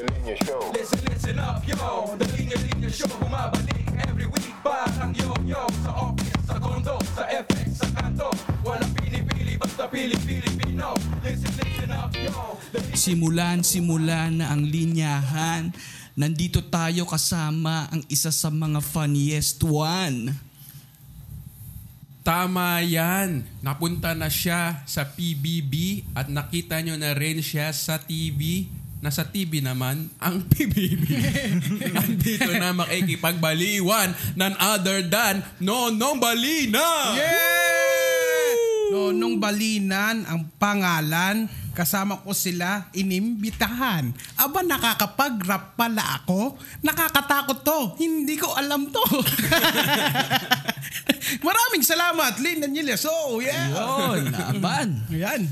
Linya Linya Show. Listen, listen up, yo The Linya Linya Show Bumabalik every week Parang yo-yo Sa office, sa condo, sa FX, sa kanto Walang pili-pili, basta pili-Pilipino Listen, listen up, yo The Simulan-simulan na ang linyahan. Nandito tayo kasama ang isa sa mga funniest one. Tama yan. Napunta na siya sa PBB at nakita nyo na rin siya sa TV. Nasa TV naman ang PBB. Nandito na makikipagbaliwan none other than Nonong Balina! No, nung balinan ang pangalan, kasama ko sila inimbitahan. Aba, nakakapag-rap pala ako? Nakakatakot to. Hindi ko alam to. Maraming salamat, Lynn Daniela. So, yeah. Yun, laban. Ayan.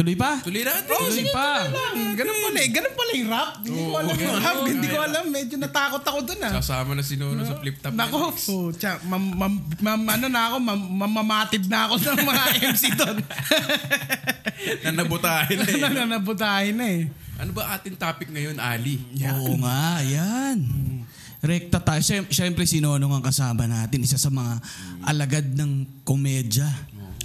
Tuloy pa? Tuloy natin. Tuloy pa. Hmm, ganun pala eh. Ganun pala yung rap. Hindi ko alam yung rap. Hindi ko alam. Medyo natakot ako dun ah. Kasama na si Nono sa flip top. Nako, oh, tsa, mam, mam, mam, ano na ako, mam, mamamatid na ako ng mga MC doon. Nanabutahin na eh. Nananabutahin na eh. Ano ba ating topic ngayon, Ali? Oo nga, yan. Rekta tayo. Siyem- Siyempre, si Nonong ang kasama natin. Isa sa mga alagad ng komedya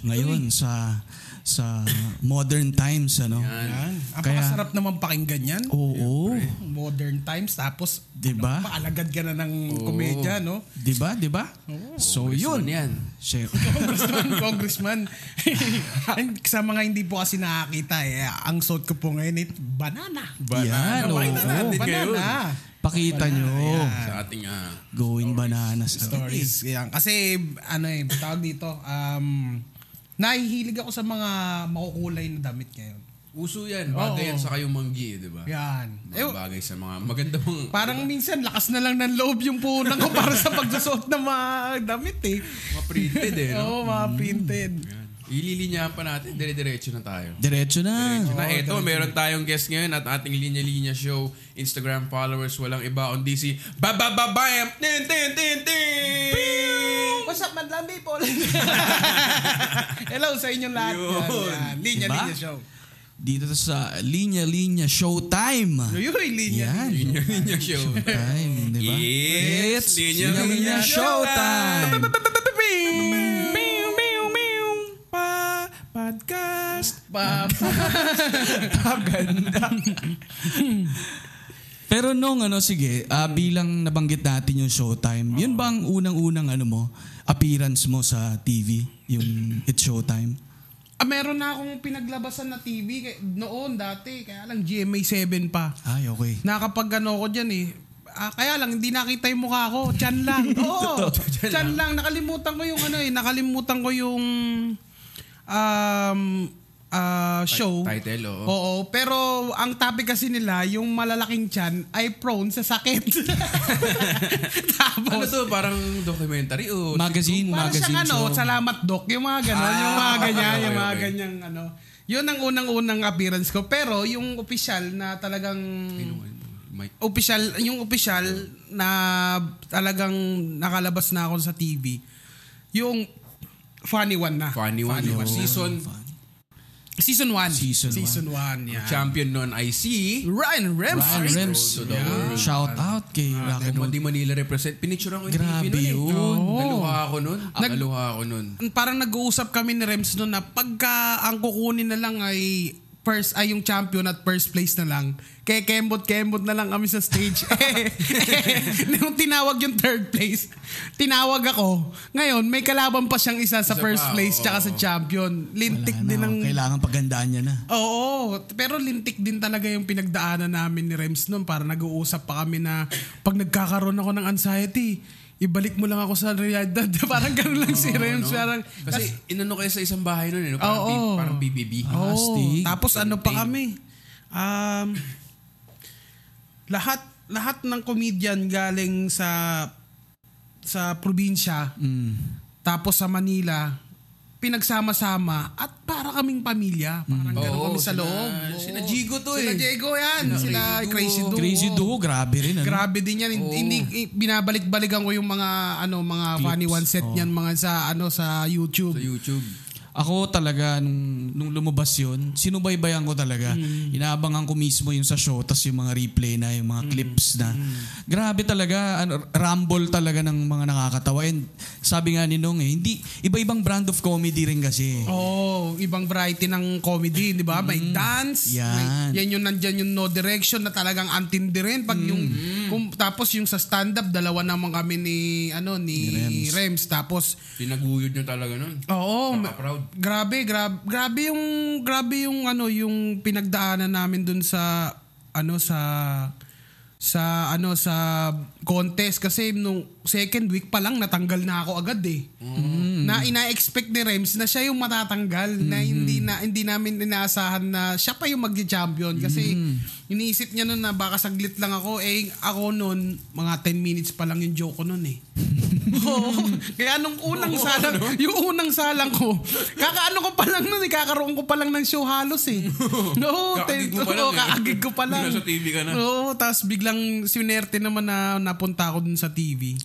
ngayon sa sa modern times. Ano? Yan. Ang Kaya- pakasarap naman pakinggan yan. Oo. Modern times. Tapos, Diba? maalagad ka na ng komedya, no? Di ba? Di ba? So, yun. Ano yan? Siya- Congressman, congressman. sa mga hindi po kasi nakakita, eh, ang suot ko po ngayon, eh, banana. Yan, Pakita oo. banana. Pakita nyo. Sa ating ah, Going bananas. Stories. Yan. Kasi, ano eh, tawag dito, um, nahihilig ako sa mga makukulay na damit ngayon. uso yan. Bagay Oo. yan sa kayong manggi, di ba? Yan. Eh, Mga bagay sa mga maganda mong... Parang minsan lakas na lang ng loob yung punan ko para sa pagsusot ng mga damit eh. Mga printed eh, no? Oo, mga printed. Yan. Ililinyahan pa natin, dire-diretso na tayo. Diretso na. na eto, meron tayong guest ngayon at ating Linya Linya Show Instagram followers walang iba kundi si Babababam Tin Tin Tin Tin What's up, madlang people? Hello sa inyong lahat. Yun. Yan. Linya, Diba? linya show. Dito sa Linya Linya Showtime. Uyuy, linya. Yan. Linya Linya Show Time, di ba? It's Linya Linya Linya Showtime. Pa Podcast Pero nung ano, sige, ah, bilang nabanggit natin yung Showtime, yun ba ang unang-unang ano mo, appearance mo sa TV? Yung It's Showtime? Ah, meron na akong pinaglabasan na TV noon dati. Kaya lang GMA7 pa. Ay, okay. Nakapag ano ko dyan eh. Ah, kaya lang, hindi nakita yung mukha ko. Chan lang. Oo. Chan lang. Nakalimutan ko yung ano eh. Nakalimutan ko yung um, ah, show. Title, oo. Oo. Pero ang topic kasi nila, yung malalaking chan ay prone sa sakit. Tapos, Ano to? Parang documentary o Magazine, Parang magazine siyang ano, show. salamat doc, yung mga gano'n, Ah, yung mga ganyan, okay, yung mga okay. ganyang ano. Yun ang unang-unang appearance ko. Pero yung official na talagang Mike official, yung official na talagang nakalabas na ako sa TV, yung funny one na. Funny one. Funny one. Season Season 1. Season one. Season 1, yeah. champion nun ay si Ryan Rems. Ryan Rems. to the world. Shout out kay Rocky Kung Mandi Manila represent. Pinicturean ko yung Grabe TV nun eh. yun. Naluha ako nun. Nag- Naluha ako nun. parang nag-uusap kami ni Rems noon na pagka ang kukunin na lang ay first ay yung champion at first place na lang. Kaya kembot-kembot na lang kami sa stage. eh, eh, nung tinawag yung third place, tinawag ako. Ngayon, may kalaban pa siyang isa sa Isa first pa, place oo. tsaka sa champion. Lintik Wala din na, ang... Kailangan pagandaan niya na. Oo, pero lintik din talaga yung pinagdaanan namin ni Rems noon. Para nag-uusap pa kami na pag nagkakaroon ako ng anxiety, ibalik mo lang ako sa realidad. parang gano'n lang si Rems. Parang, Kasi inano kayo sa isang bahay nun eh. no? Parang, B- parang BBB. Astig. Tapos ano pa kami? Um, lahat lahat ng comedian galing sa sa probinsya Mm. tapos sa Manila pinagsama-sama at para kaming pamilya. Parang gano'n Oo, kami sa sila- loob. Oo. sila Jigo to Sila eh. Diego yan. Sila Crazy Crazy Duo. Crazy Duo, grabe rin. Ano? Grabe din yan. Hindi, hindi binabalik-balikan ko yung mga ano mga funny one set niyan mga sa ano sa YouTube. Sa YouTube. Ako talaga, nung, nung lumabas yun, sinubaybayan ko talaga. Inaabangan ko mismo yung sa show, tas yung mga replay na, yung mga clips na. Grabe talaga, ano, rumble talaga ng mga nakakatawa. And sabi nga ni Nung eh, hindi, iba-ibang brand of comedy rin kasi. Oh, ibang variety ng comedy, di ba? May dance, Mm. Yan. may, yan yung nandyan yung no direction na talagang antindi rin. Pag yung, Mm. kung, tapos yung sa stand-up, dalawa naman kami ni, ano, ni, Ni Rems. Tapos, Tinaguyod nyo talaga nun. oo, Napaka-proud. Grabe, grabe, grabe yung, grabe yung, ano, yung pinagdaanan namin dun sa, ano, sa, sa ano sa contest. Kasi nung second week pa lang natanggal na ako agad eh. Na ina-expect ni Rems na siya yung matatanggal na hindi na hindi namin inaasahan na siya pa yung magdi-champion kasi iniisip niya noon na baka saglit lang ako. Eh ako noon mga 10 minutes pa lang yung joke ko noon eh. Oo. Kaya nung unang salang, yung unang salang ko, kakaano ko pa lang noon eh, kakaroon ko pa lang ng show halos eh. Oo, Kakagig mo pa lang oo, eh. kakagig ko pa lang. Nasa TV ka na. Oo, tapos biglang sinerte naman na napunta ako dun sa TV.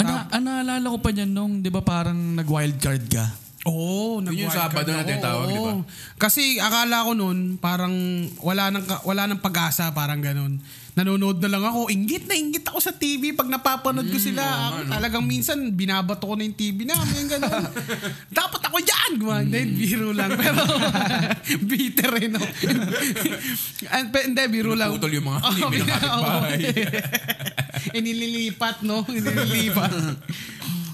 Ano, ano, naalala ko pa niyan nung, di ba parang nag-wildcard ka? Oo, oh, Yun yung Sabado na tinatawag, di ba? Kasi akala ko noon, parang wala nang, wala nang pag-asa, parang ganun. Nanonood na lang ako, inggit na inggit ako sa TV pag napapanood ko sila. Ako, Talagang minsan, binabato ko na yung TV namin, ganun. Dapat ako dyan! Gumang, Hindi, biro lang. Pero, bitter eh, no? And, Hindi, biro lang. Putol yung mga TV ng kapitbahay. Inililipat, no? Inililipat.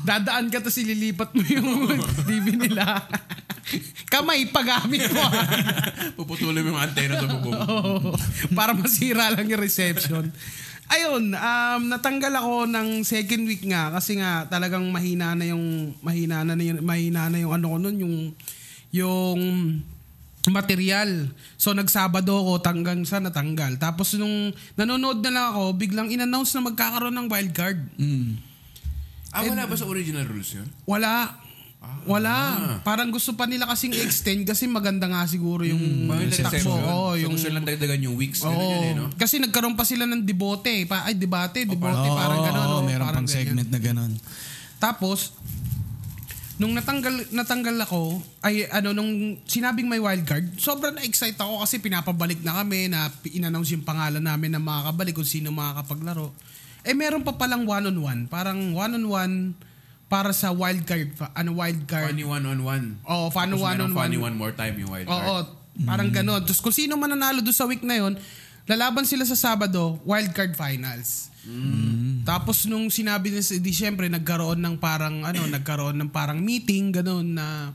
Dadaan ka tapos ililipat mo yung TV nila. Kamay, paggamit mo. Puputulin mo yung antena sa bubong. Oo. para masira lang yung reception. Ayun, um, natanggal ako ng second week nga kasi nga talagang mahina na yung mahina na, yung mahina na yung ano ko nun yung yung material. So nagsabado ako tanggang sa natanggal. Tapos nung nanonood na lang ako, biglang in-announce na magkakaroon ng wildcard. Mm. Ah, wala ba sa original rules yun? Wala. Wala. Parang gusto pa nila kasing extend kasi maganda nga siguro yung Mga takbo. So yung gusto lang dagdagan yung weeks. Ganun Oo. yun eh, no? Kasi nagkaroon pa sila ng debote. Pa, ay, debate, debote, Oo, parang gano'n. oo, oh, meron parang pang ganyan. segment na gano'n. Tapos, nung natanggal natanggal ako, ay ano, nung sinabing may wildcard, sobrang na-excite ako kasi pinapabalik na kami na in-announce yung pangalan namin na makakabalik kung sino makakapaglaro. Eh, meron pa palang one-on-one. Parang one-on-one para sa wildcard. fa- Ano, wildcard. Funny one-on-one. Oo, funny Tapos one-on-one. Funny one more time yung wild card. Oo, parang gano'n. Tapos kung sino man nanalo doon sa week na yon, lalaban sila sa Sabado, wildcard finals. Tapos nung sinabi nila, di syempre nagkaroon ng parang ano, nagkaroon ng parang meeting gano'n na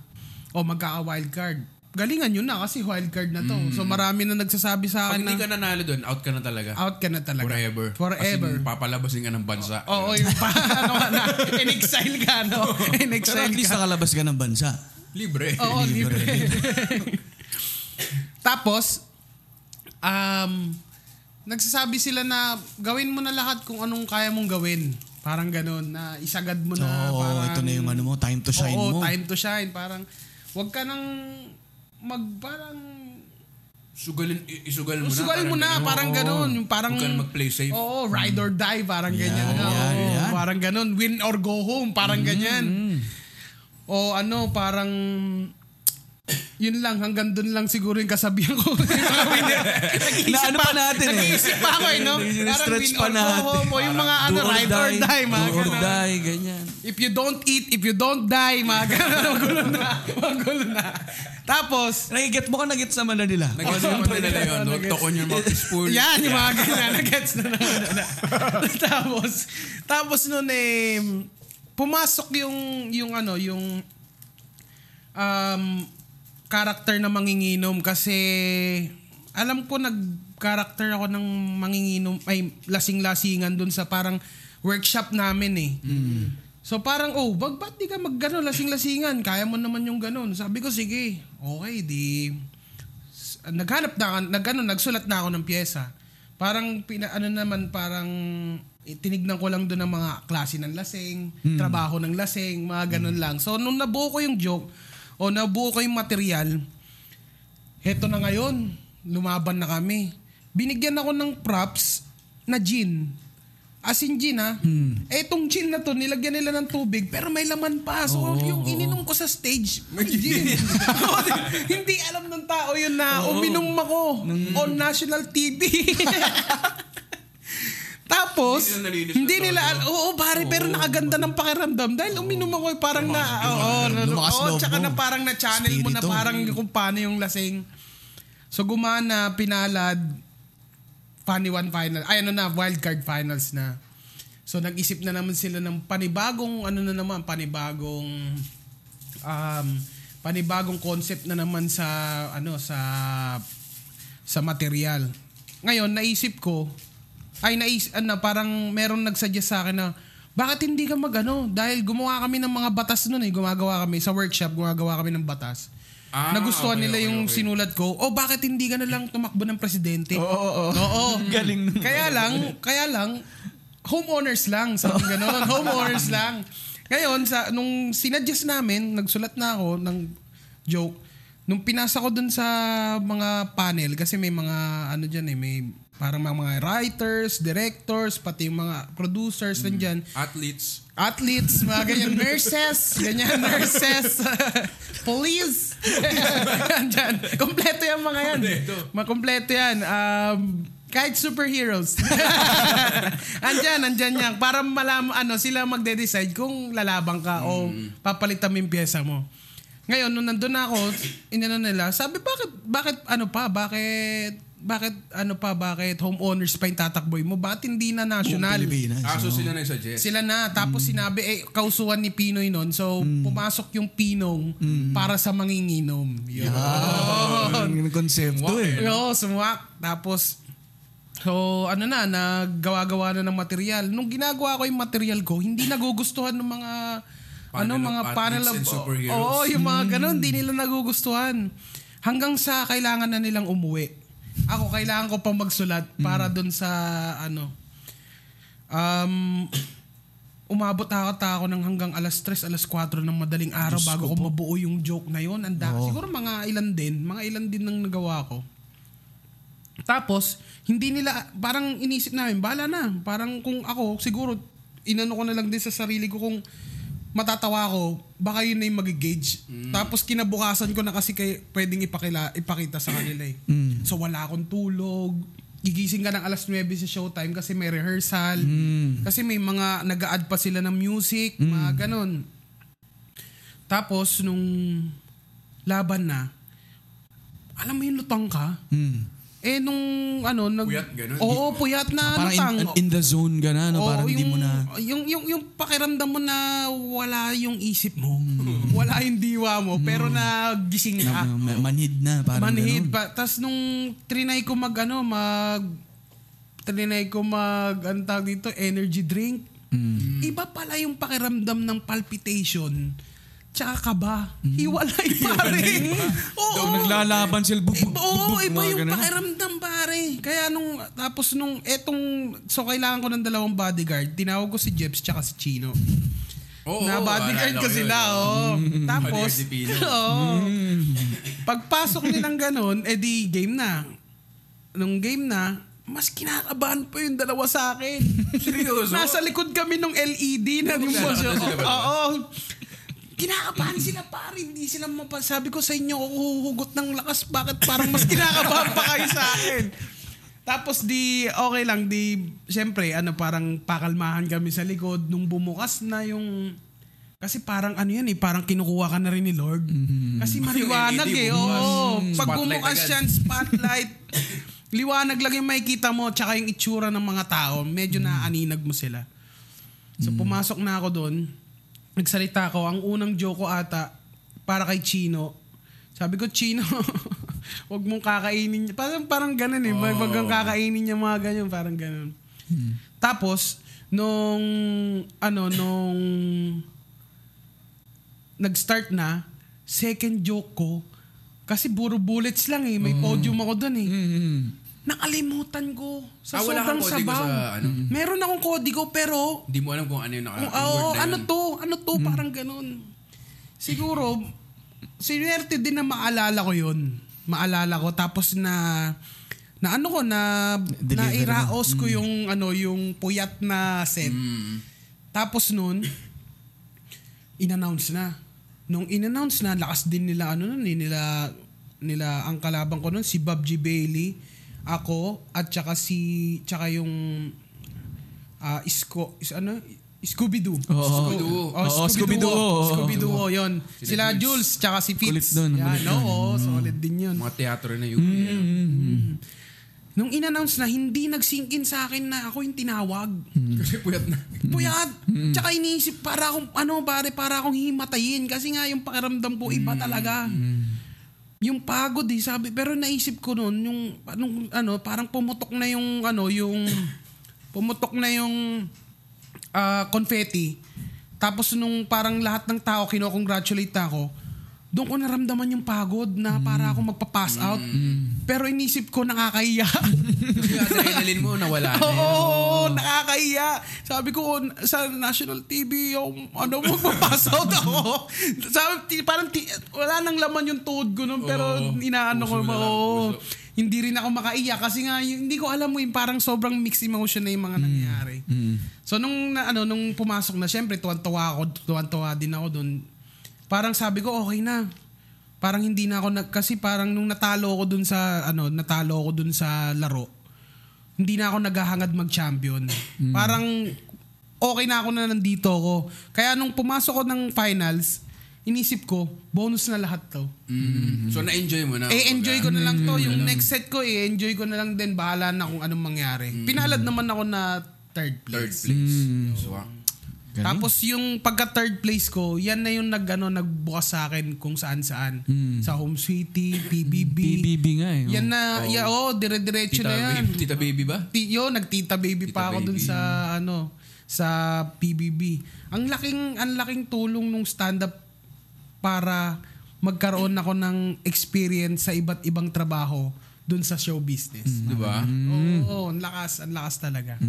o magkaka-wildcard. Galingan yun na kasi wildcard na to. So marami na nagsasabi sa Pag akin hindi na ka nanalo doon, out ka na talaga. out ka na talaga. Forever. Forever. As in, papalabasin ka ng bansa. Oo, yung pa, ano na, in-exile ka, no? Pero In-exile at least ka. nakalabas ka ng bansa. Libre. Oo, libre. Tapos, um, nagsasabi sila na gawin mo na lahat kung anong kaya mong gawin. Parang ganun, na isagad mo na. Oo, parang, ito na yung ano mo, time to shine oo, mo. time to shine. Parang, wag ka nang mag, parang, Sugalin, isugal mo na. Sugal mo na, parang ganun. Yung parang, Huwag mag-play safe. Oo, ride or die, parang Yan, ganyan. Oo, yan, yan. Parang ganun, win or go home, parang ganyan. O ano, parang yun lang, hanggang dun lang siguro yung kasabihan ko. Na ano pa natin eh. Nag-iisip pa ako eh, no? Stretch pa go natin. home, o yung mga ano, ride or die, mga do or ganun. die, ganyan. If you don't eat, if you don't die, mga ganun. Magulo na. Magulo na. Tapos, Nagiget mo ka, nagets naman na nila. Nag-gets naman nila yun. No? Talk on your mouth is full. Yan, yung mga ganyan. Nagets na na. na. tapos, tapos nun eh, pumasok yung, yung ano, yung um, character na manginginom kasi alam ko nag-character ako ng manginginom, ay lasing-lasingan dun sa parang workshop namin eh. So parang, oh, wag ba't di ka mag gano, lasing-lasingan? Kaya mo naman yung ganon. Sabi ko, sige, okay, di naghanap na ako- nag ano, nagsulat na ako ng pyesa. Parang pina, ano naman parang eh, tinignan ko lang doon ng mga klase ng lasing, trabaho ng lasing, mga ganun lang. So nung nabuo ko yung joke o nabuo ko yung material, heto na ngayon, lumaban na kami. Binigyan ako ng props na gin. Asin gin ha. Eh, itong gin na to, nilagyan nila ng tubig, pero may laman pa. So, yung ininom ko sa stage, may gin. Hindi alam ng tao yun na uminom ako on national TV. Tapos, Hindi nila nila, oo pare, pero nakaganda ng pakiramdam dahil uminom ako eh, parang na, oo, oo, tsaka na parang na channel mo na parang kung paano yung lasing. So gumana, pinalad, funny one final, ay ano na, wildcard finals na. So nag-isip na naman sila ng panibagong, ano na naman, panibagong, um, panibagong concept na naman sa, ano, sa, sa material. Ngayon, naisip ko, ay nais, ano, parang meron nagsuggest sa akin na, bakit hindi ka mag ano? Dahil gumawa kami ng mga batas noon eh. Gumagawa kami sa workshop, gumagawa kami ng batas. Ah, Nagustuhan okay, nila okay, yung okay. sinulat ko. O bakit hindi ka na lang tumakbo ng presidente? Oo, oo, oo. Oo. Galing. Kaya lang, kaya lang, homeowners lang. Sabi gano'n. homeowners lang. Ngayon, sa, nung sinuggest namin, nagsulat na ako ng joke. Nung pinasa ko dun sa mga panel, kasi may mga, ano dyan eh, may parang mga, mga writers, directors, pati yung mga producers nandyan Athletes. athletes, mga ganyan, nurses, ganyan, nurses, police. Andyan. Kompleto yung mga yan. Kompleto. Makompleto yan. Um, kahit superheroes. andyan, andyan yan. Para malam, ano, sila magde-decide kung lalabang ka o papalitan mo yung pyesa mo. Ngayon, nung nandun ako, inano nila, sabi, bakit, bakit, ano pa, bakit, bakit, ano pa, bakit homeowners pa yung tatakboy mo? Bakit hindi na national? Pilipinas. Ah, so oo. sila na suggest. Sila na. Tapos sinabi, eh, kausuhan ni Pinoy nun. So, pumasok yung Pinong para sa manginginom. Yun. Ah, yung konsepto eh. Oo, sumuwak. Tapos, so, ano na, naggawa-gawa na ng material. Nung ginagawa ko yung material ko, hindi nagugustuhan ng mga, Panel ano, of mga athletes panel of. Oo, yung mga ganun, hindi nila nagugustuhan. Hanggang sa kailangan na nilang umuwi. Ako, kailangan ko pang magsulat para dun sa, ano, um, umabot ata ako ng hanggang alas 3, alas 4 ng madaling araw bago ko mabuo yung joke na yun. Anda, Siguro mga ilan din, mga ilan din nang nagawa ko. Tapos, hindi nila, parang inisip namin, bala na. Parang kung ako, siguro, inano ko na lang din sa sarili ko kung matatawa ko, baka yun na yung mag-gauge. Tapos kinabukasan ko na kasi kay, pwedeng ipakila, ipakita sa kanila eh. So wala akong tulog. Gigising ka ng alas 9 sa showtime kasi may rehearsal. Kasi may mga nag add pa sila ng music, mga ganon. Tapos nung laban na, alam mo yung lutang ka? Hmm. Eh nung ano, nag... Puyat, ganun. Oo, puyat na Parang lutang. in, in the zone na, no? Parang hindi mo na... Yung, yung, yung pakiramdam mo na wala yung isip mo. Hmm. wala yung diwa mo. Pero nagising na, ka. ma- manhid na, parang Manhid ganun. pa. Tapos nung trinay ko mag ano, mag... Trinay ko mag, ang dito, energy drink. Hmm. Iba pala yung pakiramdam ng palpitation. Tsaka kaba. Hiwalay pare. Oo. Naglalaban sila. Buk, Oo, iba yung ganun. pakiramdam pare. Kaya nung, tapos nung, etong, so kailangan ko ng dalawang bodyguard. Tinawag ko si Jeps tsaka si Chino. Oo, na bodyguard ko sila, oo. oh. Tapos, Pino. oo. Pagpasok nilang ganun, edi game na. Nung game na, mas kinakabahan pa yung dalawa sa akin. Seryoso? Nasa likod kami nung LED na yung boss. Oo. Kinakabahan sila pare, hindi sila mapa... Sabi ko sa inyo, ako huhugot ng lakas. Bakit parang mas kinakabahan pa kayo sa akin? Tapos di, okay lang, di, syempre, ano, parang pakalmahan kami sa likod. Nung bumukas na yung, kasi parang ano yan eh, parang kinukuha ka na rin ni Lord. Kasi maliwanag LED eh, oo. Pag Spotlight bumukas yan, spotlight, liwanag lang yung makikita mo, tsaka yung itsura ng mga tao, medyo naaninag mo sila. So pumasok na ako doon, nagsalita ako, ang unang joke ko ata, para kay Chino, sabi ko, Chino, wag mong kakainin. Parang, parang ganun eh. Wag wag kang kakainin niya mga ganyan. Parang ganun. Tapos, nung, ano, nung nag-start na, second joke ko, kasi puro bullets lang eh. May podium ako doon eh. Mm. Nakalimutan ko. Sa Ah, wala sobrang kang kodigo sabaw. sa ano? Meron akong kodigo pero Hindi mo alam kung ano yung naka kung, na ano yun. to? Ano to? Parang ganun. Siguro, sinwerte din na maalala ko yun. Maalala ko. Tapos na na ano ko na Deliver nairaos ko yung ano yung puyat na set. Tapos noon in-announce na. Nung in-announce na, lakas din nila ano nun, eh, nila nila ang kalaban ko noon si Bob G. Bailey, ako at saka si tsaka yung ah Isko is ano Scooby-Doo. Oo. Scooby-Doo. Oh, Oo, Scooby-Doo. Scooby-Doo, oo. Scooby-Doo, oh, yun. Sila Jules. Jules, tsaka si Fitz. Kulit dun, Yan, kulit dun. oo, solid din yun. Mga teatro na yun. Nung in-announce na, hindi nag-sink in sa akin na ako yung tinawag. Kasi puyat na. Puyat! Tsaka iniisip, para akong, ano pare, para akong himatayin. Kasi nga yung pakiramdam ko, iba talaga. Yung pagod eh, sabi. Pero naisip ko noon, yung, anong, ano, parang pumutok na yung, ano, yung, pumutok na yung ah, confetti. Tapos nung parang lahat ng tao kinokongratulate ako, doon ko naramdaman yung pagod na para ako magpa-pass out. Pero inisip ko nakakahiya. Kasi yung adrenaline mo nawala na. Oo, nakakahiya. Sabi ko sa national TV, yung ano mo, pass out ako. Sabi, parang ti- wala nang laman yung tuhod ko nun, pero Oo. inaano ko, puso. Hindi rin ako makaiyak kasi nga yung- hindi ko alam mo yung parang sobrang mixed emotion na yung mga nangyari. So nung na, ano nung pumasok na syempre tuwan-tuwa ako, tuwan-tuwa din ako doon. Parang sabi ko okay na. Parang hindi na ako nag kasi parang nung natalo ako dun sa ano, natalo ako dun sa laro. Hindi na ako naghahangad mag-champion. Parang okay na ako na nandito ako. Kaya nung pumasok ko ng finals, inisip ko, bonus na lahat to. Mm. So na-enjoy mo na. Eh, enjoy ko na lang to. Mm, Yung next set ko, eh, enjoy ko na lang din. Bahala na kung anong mangyari. Pinalad naman ako na third Mm. Third place. place. Mm. So, Galing. Tapos yung pagka third place ko, yan na yung nag, ano, nagbukas sa akin kung saan-saan. Sa Home City, PBB. PBB nga eh. Yan na, yeah, oh, dire-diretso na yan. baby, tita baby ba? Ti- yo, nagtita baby Tita pa ako dun sa ano sa PBB. Ang laking ang laking tulong nung stand up para magkaroon ako ng experience sa iba't ibang trabaho dun sa show business. Di ba? Oo, ang lakas, ang lakas talaga.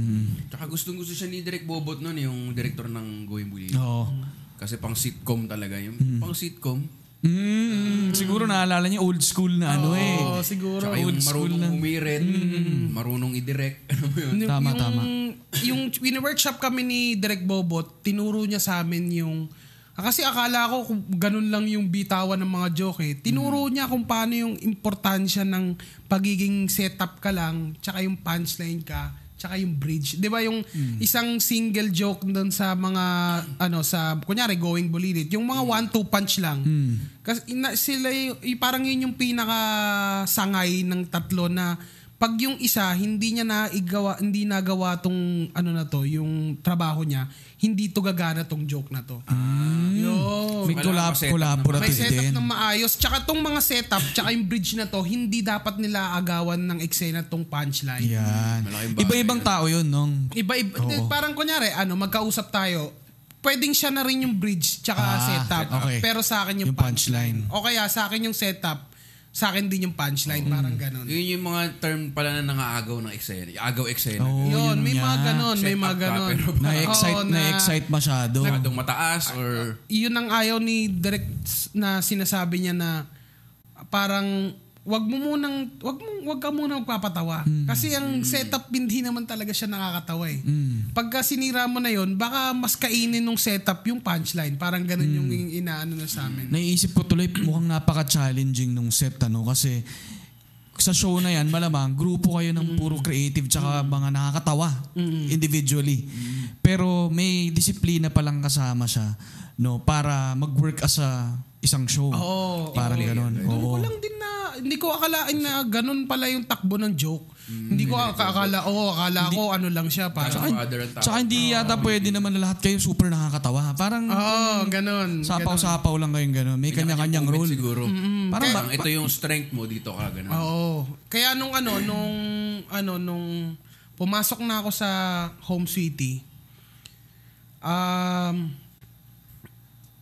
Tsaka gustong gusto siya ni Direk Bobot noon, yung director ng Going Bully. Oo. Kasi pang sitcom talaga yung pang sitcom. Mm, siguro naalala niya old school na ano eh. Oo, siguro. Tsaka yung Old school marunong na. umirit, marunong i-direct. Ano mo yun? Yung- Tama, yung, tama. Yung wini-workshop kami ni Direk Bobot, tinuro niya sa amin yung kasi akala ko kung ganun lang yung bitawan ng mga joke eh. Tinuro niya kung paano yung importansya ng pagiging setup ka lang, tsaka yung punchline ka, tsaka yung bridge. 'Di ba yung isang single joke doon sa mga ano sa kunyari going bulilit, yung mga one two punch lang. Kasi ina, sila y- parang yun yung pinaka sangay ng tatlo na pag yung isa hindi niya na igawa hindi nagawa tong ano na to, yung trabaho niya, hindi to gagana tong joke na to. Yo. May collab, collaborative May setup din. ng maayos. Tsaka tong mga setup, tsaka yung bridge na to, hindi dapat nila agawan ng eksena tong punchline. Yan. Iba-ibang tao yun, nung Iba, iba Oo. parang kunyari, ano, magkausap tayo, pwedeng siya na rin yung bridge tsaka Ah, setup. okay. Pero sa akin yung, Yung punchline. O kaya sa akin yung setup, sa akin din yung punchline, parang ganun. Yun yung mga term pala na nangaagaw ng eksena. Agaw eksena. Oo, yun, may yun mga nga. ganon, may mga up ka, ganon. pero na-excite, na-excite masyado. Masyadong mataas or... yun ang ayaw ni direct na sinasabi niya na parang wag mo munang wag mo wag ka muna magpapatawa. Kasi ang setup hindi naman talaga siya nakakatawa eh. Pagka sinira mo na yon, baka mas kainin nung setup yung punchline. Parang ganun yung inaano na sa amin. Naiisip ko tuloy, mukhang napaka-challenging nung set, ano, kasi sa show na yan, malamang, grupo kayo ng puro creative tsaka mga nakakatawa individually. Pero may disiplina palang kasama siya no? Para mag-work as a isang show. Oo, Parang oo. ganon. Doon ko Oo. lang din na hindi ko akalain na ganun pala yung takbo ng joke. hindi ko akala, oh, akala ko ano lang siya parang Parang father and tao. Tsaka hindi yata pwede naman na lahat kayo super nakakatawa. Parang Oh, ganun. sapaw-sapaw lang kayong gano'n. May kanya-kanyang role. Siguro. Parang Parang ito yung strength mo dito ka. Ganun. Oo. Kaya nung ano, nung ano, nung pumasok na ako sa Home City, um,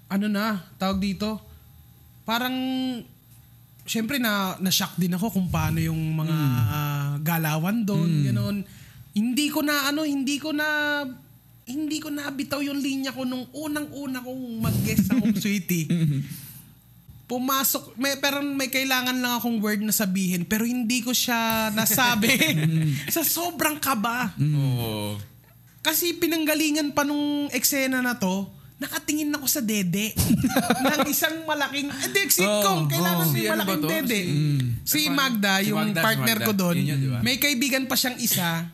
ano na, tawag dito, parang, syempre na, na-shock din ako kung paano yung mga ah, galawan doon, gano'n. Hindi ko na, ano, hindi ko na, hindi ko na bitaw yung linya ko nung unang-una kong mag-guest sa Home City. pumasok, may, pero may kailangan lang akong word na sabihin, pero hindi ko siya nasabi. sa sobrang kaba. Oo. Kasi pinanggalingan pa nung eksena na to, nakatingin ako sa dede ng isang malaking hindi sitcom Oh, kailangan oh. may Si ano malaking dede Si- si, Ano pa? Magda Si yung Magda, si partner Magda. ko doon Yun yun, di ba? may kaibigan pa siyang isa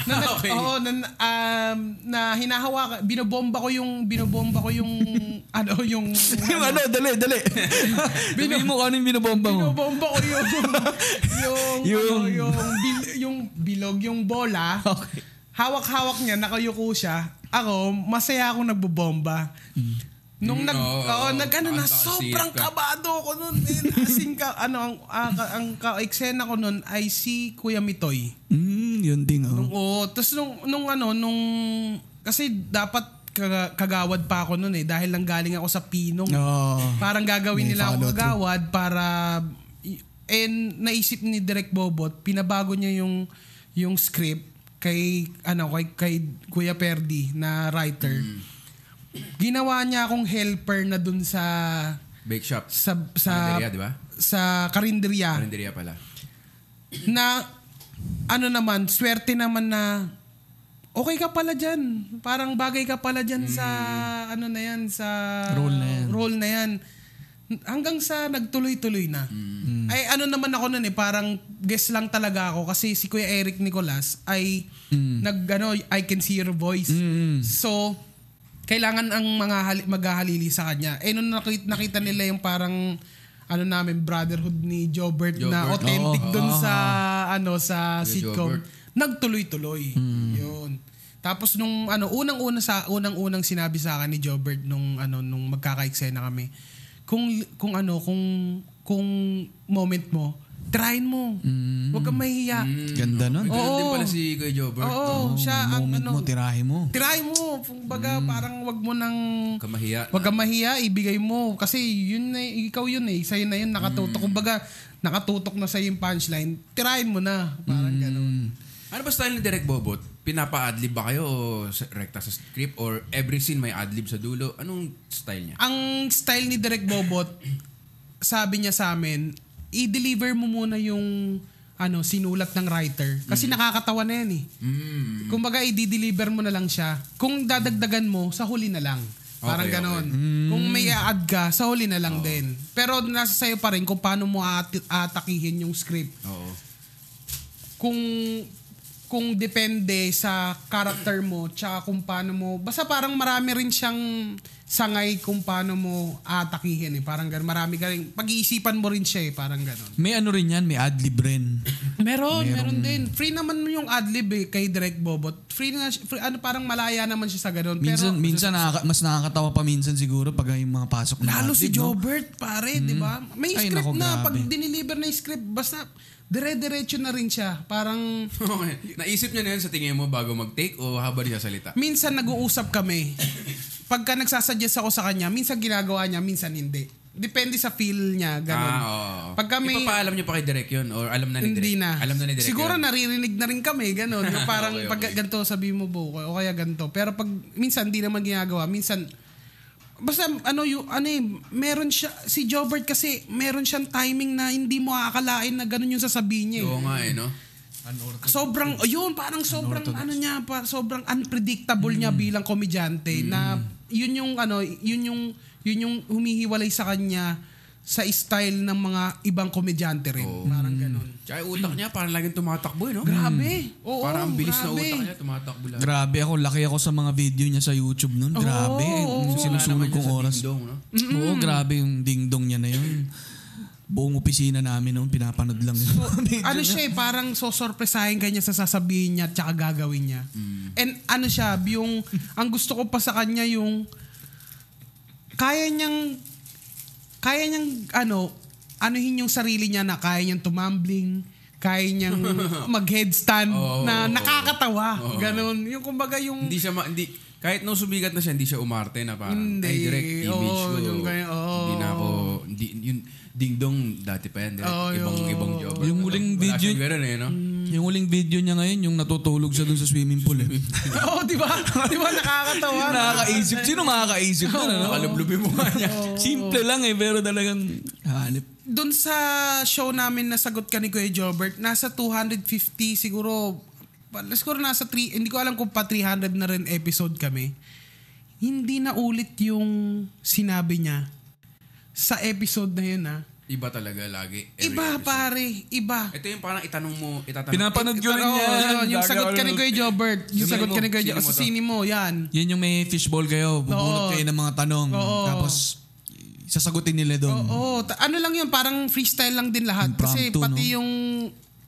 na Okay. oo, na, um, na hinahawakan binobomba ko yung binobomba ko yung ano yung yung ano, dali, dali. Sabihin mo kung ano yung binobomba mo. binobomba ko yung yung Yung- yung yung, bil, yung bilog yung bola Okay. Hawak-hawak niya, nakayuko siya. Ako, masaya akong nagbobomba. Nung nag, Mm, oo, oo. nag, ano na, Ang sobrang ka. kabado ko nun. man. As in, ka, ano, ang, ang, ang ka-eksena ko nun ay si Kuya Mitoy. Mm, yun din, oh. Nung, oo, tapos nung, nung ano, nung, kasi dapat kaga- kagawad pa ako nun eh, dahil lang galing ako sa Pinong. Oo. Parang gagawin nila ako kagawad para and naisip ni Direk Bobot, pinabago niya yung yung script kay ano kay, kay Kuya Perdi na writer. Mm. Ginawa niya akong helper na dun sa Bake shop. sa sa Karinderya, di ba? sa karinderya Karinderya pala. na ano naman, swerte naman na okay ka pala dyan. Parang bagay ka pala dyan sa ano na yan, sa Role na yan. role na yan. Hanggang sa nagtuloy-tuloy na. Ay ano naman ako nun eh, parang guess lang talaga ako kasi si Kuya Eric Nicolas ay nag ano, I can see your voice. Mm. So, kailangan ang mga hali, maghahalili sa kanya. Eh nung nakita, nakita nila yung parang ano namin brotherhood ni Jobert, na Jobert. authentic Oo. dun sa ano sa Kuya sitcom. Jobert. Nagtuloy-tuloy. Yun. Tapos nung ano unang-una sa unang-unang sinabi sa akin ni Jobert nung ano nung magkaka-eksena kami. Kung kung ano kung kung moment mo, tryin mo. Huwag kang mahiya. Ganda nun. May ganun din Oo. pala si Kuya Jobert. Oo, siya ang Moment ano. mo, tirahe mo. Try mo. Kumbaga, parang wag mo nang... Kamahiya. Wag kang mahiya, ibigay mo. Kasi yun na, ikaw yun eh. Sa'yo na yun, nakatutok. Kumbaga, nakatutok na sa'yo yung punchline. Tirahin mo na. Parang ganun. Ano ba style ni Direk Bobot? Pinapa-adlib ba kayo o sa- rekta sa script or every scene may adlib sa dulo? Anong style niya? Ang style ni Direk Bobot, sabi niya sa amin, i-deliver mo muna yung ano sinulat ng writer kasi nakakatawa na yan eh. Mm. Kumbaga i-deliver mo na lang siya. Kung dadagdagan mo sa huli na lang. Parang Okay, ganon. Kung may add ka, sa huli na lang din. Pero nasa sayo pa rin kung paano mo aati- atakihin yung script. Oo. Kung kung depende sa character mo tsaka kung paano mo basta parang marami rin siyang sangay kung paano mo atakihin eh parang ganun marami ka rin pag-iisipan mo rin siya eh parang ganun May ano rin yan, may adlib rin. Meron, meron din. Free naman yung adlib eh, kay Direct Bobot. Free na, free, ano parang malaya naman siya sa ganun. Minsan, Pero, minsan nakaka- mas nakakatawa pa minsan siguro pag yung mga pasok na lalo si adlib, no? Jobert, pare, di ba? May Ay, script nako, na, grabe. pag diniliver na yung script, basta dire-diretso na rin siya. Parang, Okay. Naisip niya na yun sa tingin mo bago mag-take o habang niya salita? minsan nag-uusap kami. Pagka nagsasuggest ako sa kanya, minsan ginagawa niya, minsan hindi. Depende sa feel niya, ganun. Ah, oo. Pagka may- Ipapaalam niyo pa kay Direk yun or alam na ni Direk? Hindi na. Alam na ni Direk Siguro yun? naririnig na rin kami, ganun. Yung parang Okay, pag okay. ganito sabi mo po, o kaya ganito. Pero pag minsan hindi naman ginagawa, minsan basta ano yung ano eh, meron siya si Jobert kasi meron siyang timing na hindi mo aakalain na ganun yung sasabihin niya. eh. Oo nga eh, no? Sobrang oh, yun parang sobrang ano niya pa sobrang unpredictable niya bilang komedyante na yun yung ano yun yung yun yung humihiwalay sa kanya sa style ng mga ibang komedyante rin. Parang ganun. Tsaka yung utak niya parang laging tumatakbo eh, no? Grabe. Oo, parang ang bilis na grabe. utak niya, tumatakbo lang. Grabe ako, laki ako sa mga video niya sa YouTube nun. Grabe. Oo. Yung sinusunod kong oras. Dingdong, no? Oo, grabe yung dingdong niya na yun. Buong opisina namin noon, pinapanood lang yun. Video ano siya eh, parang sosorpresahin ka niya sa sasabihin niya at saka gagawin niya. And ano siya, yung, ang gusto ko pa sa kanya yung, kaya niyang, kaya niyang, ano, anuhin yung sarili niya na kaya niyang tumambling, kaya niyang mag-headstand Oo, na nakakatawa. Ganon. Yung kumbaga yung, Hindi siya, ma- hindi, kahit nung sumigat na siya, hindi siya umarte na parang, Hindi. ay direct image Oo, ko. yung ganyan, oo. Hindi na ako, hindi, yun, dingdong dati pa yan. Direct, Oo, ibang, yung- ibang job. Yung huling Wala video- siyang ganun eh, no? Yung huling video niya ngayon, yung natutulog siya dun sa swimming pool. Eh. Oo, di ba? Di ba nakakatawa? nakakaisip. Sino makakaisip nun? Ano? Nakalublubi mo nga niya. Simple lang eh, pero talagang hanip. Doon sa show namin na sagot ka ni Kuya Jobert, nasa 250 siguro, siguro nasa 3, hindi ko alam kung pa 300 na rin episode kami. Hindi na ulit yung sinabi niya sa episode na yun ah. Iba talaga lagi. Every Iba episode. pare, iba. Ito yung parang itanong mo, itatanong. Pinapanood ko rin Oo, yan. yun, yung sagot ka ni Kuya Jobert. Yung sagot ka ni Kuya Jobert. Sa sini mo, yan. Yan yung may fishbowl kayo. Bubunot Oo. kayo ng mga tanong. Oo. Tapos, sasagutin nila doon. Oo, ta- ano lang yun, parang freestyle lang din lahat. Kasi Impromptu, pati yung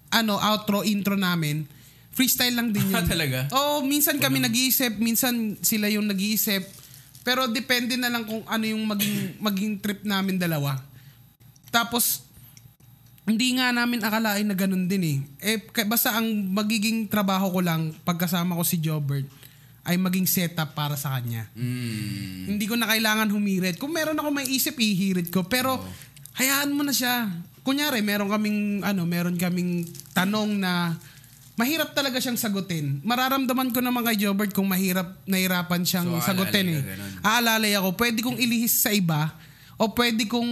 ano, outro, intro namin, freestyle lang din yun. Ah, talaga? Oo, minsan kami nag-iisip, minsan sila yung nag-iisip. Pero depende na lang kung ano yung maging, maging trip namin dalawa. Tapos, hindi nga namin akalain na ganun din eh. Eh, basta ang magiging trabaho ko lang pagkasama ko si Jobert ay maging setup para sa kanya. Mm. Hindi ko na kailangan humirit. Kung meron ako may isip, ihirit ko. Pero hayaan mo na siya. Kunyari, meron kaming ano, meron kaming tanong na mahirap talaga siyang sagutin. Mararamdaman ko naman kay Jobert kung mahirap, nahirapan siyang So, sagutin eh. ganun. Aalalay ako. Pwede kong ilihis sa iba o pwede kong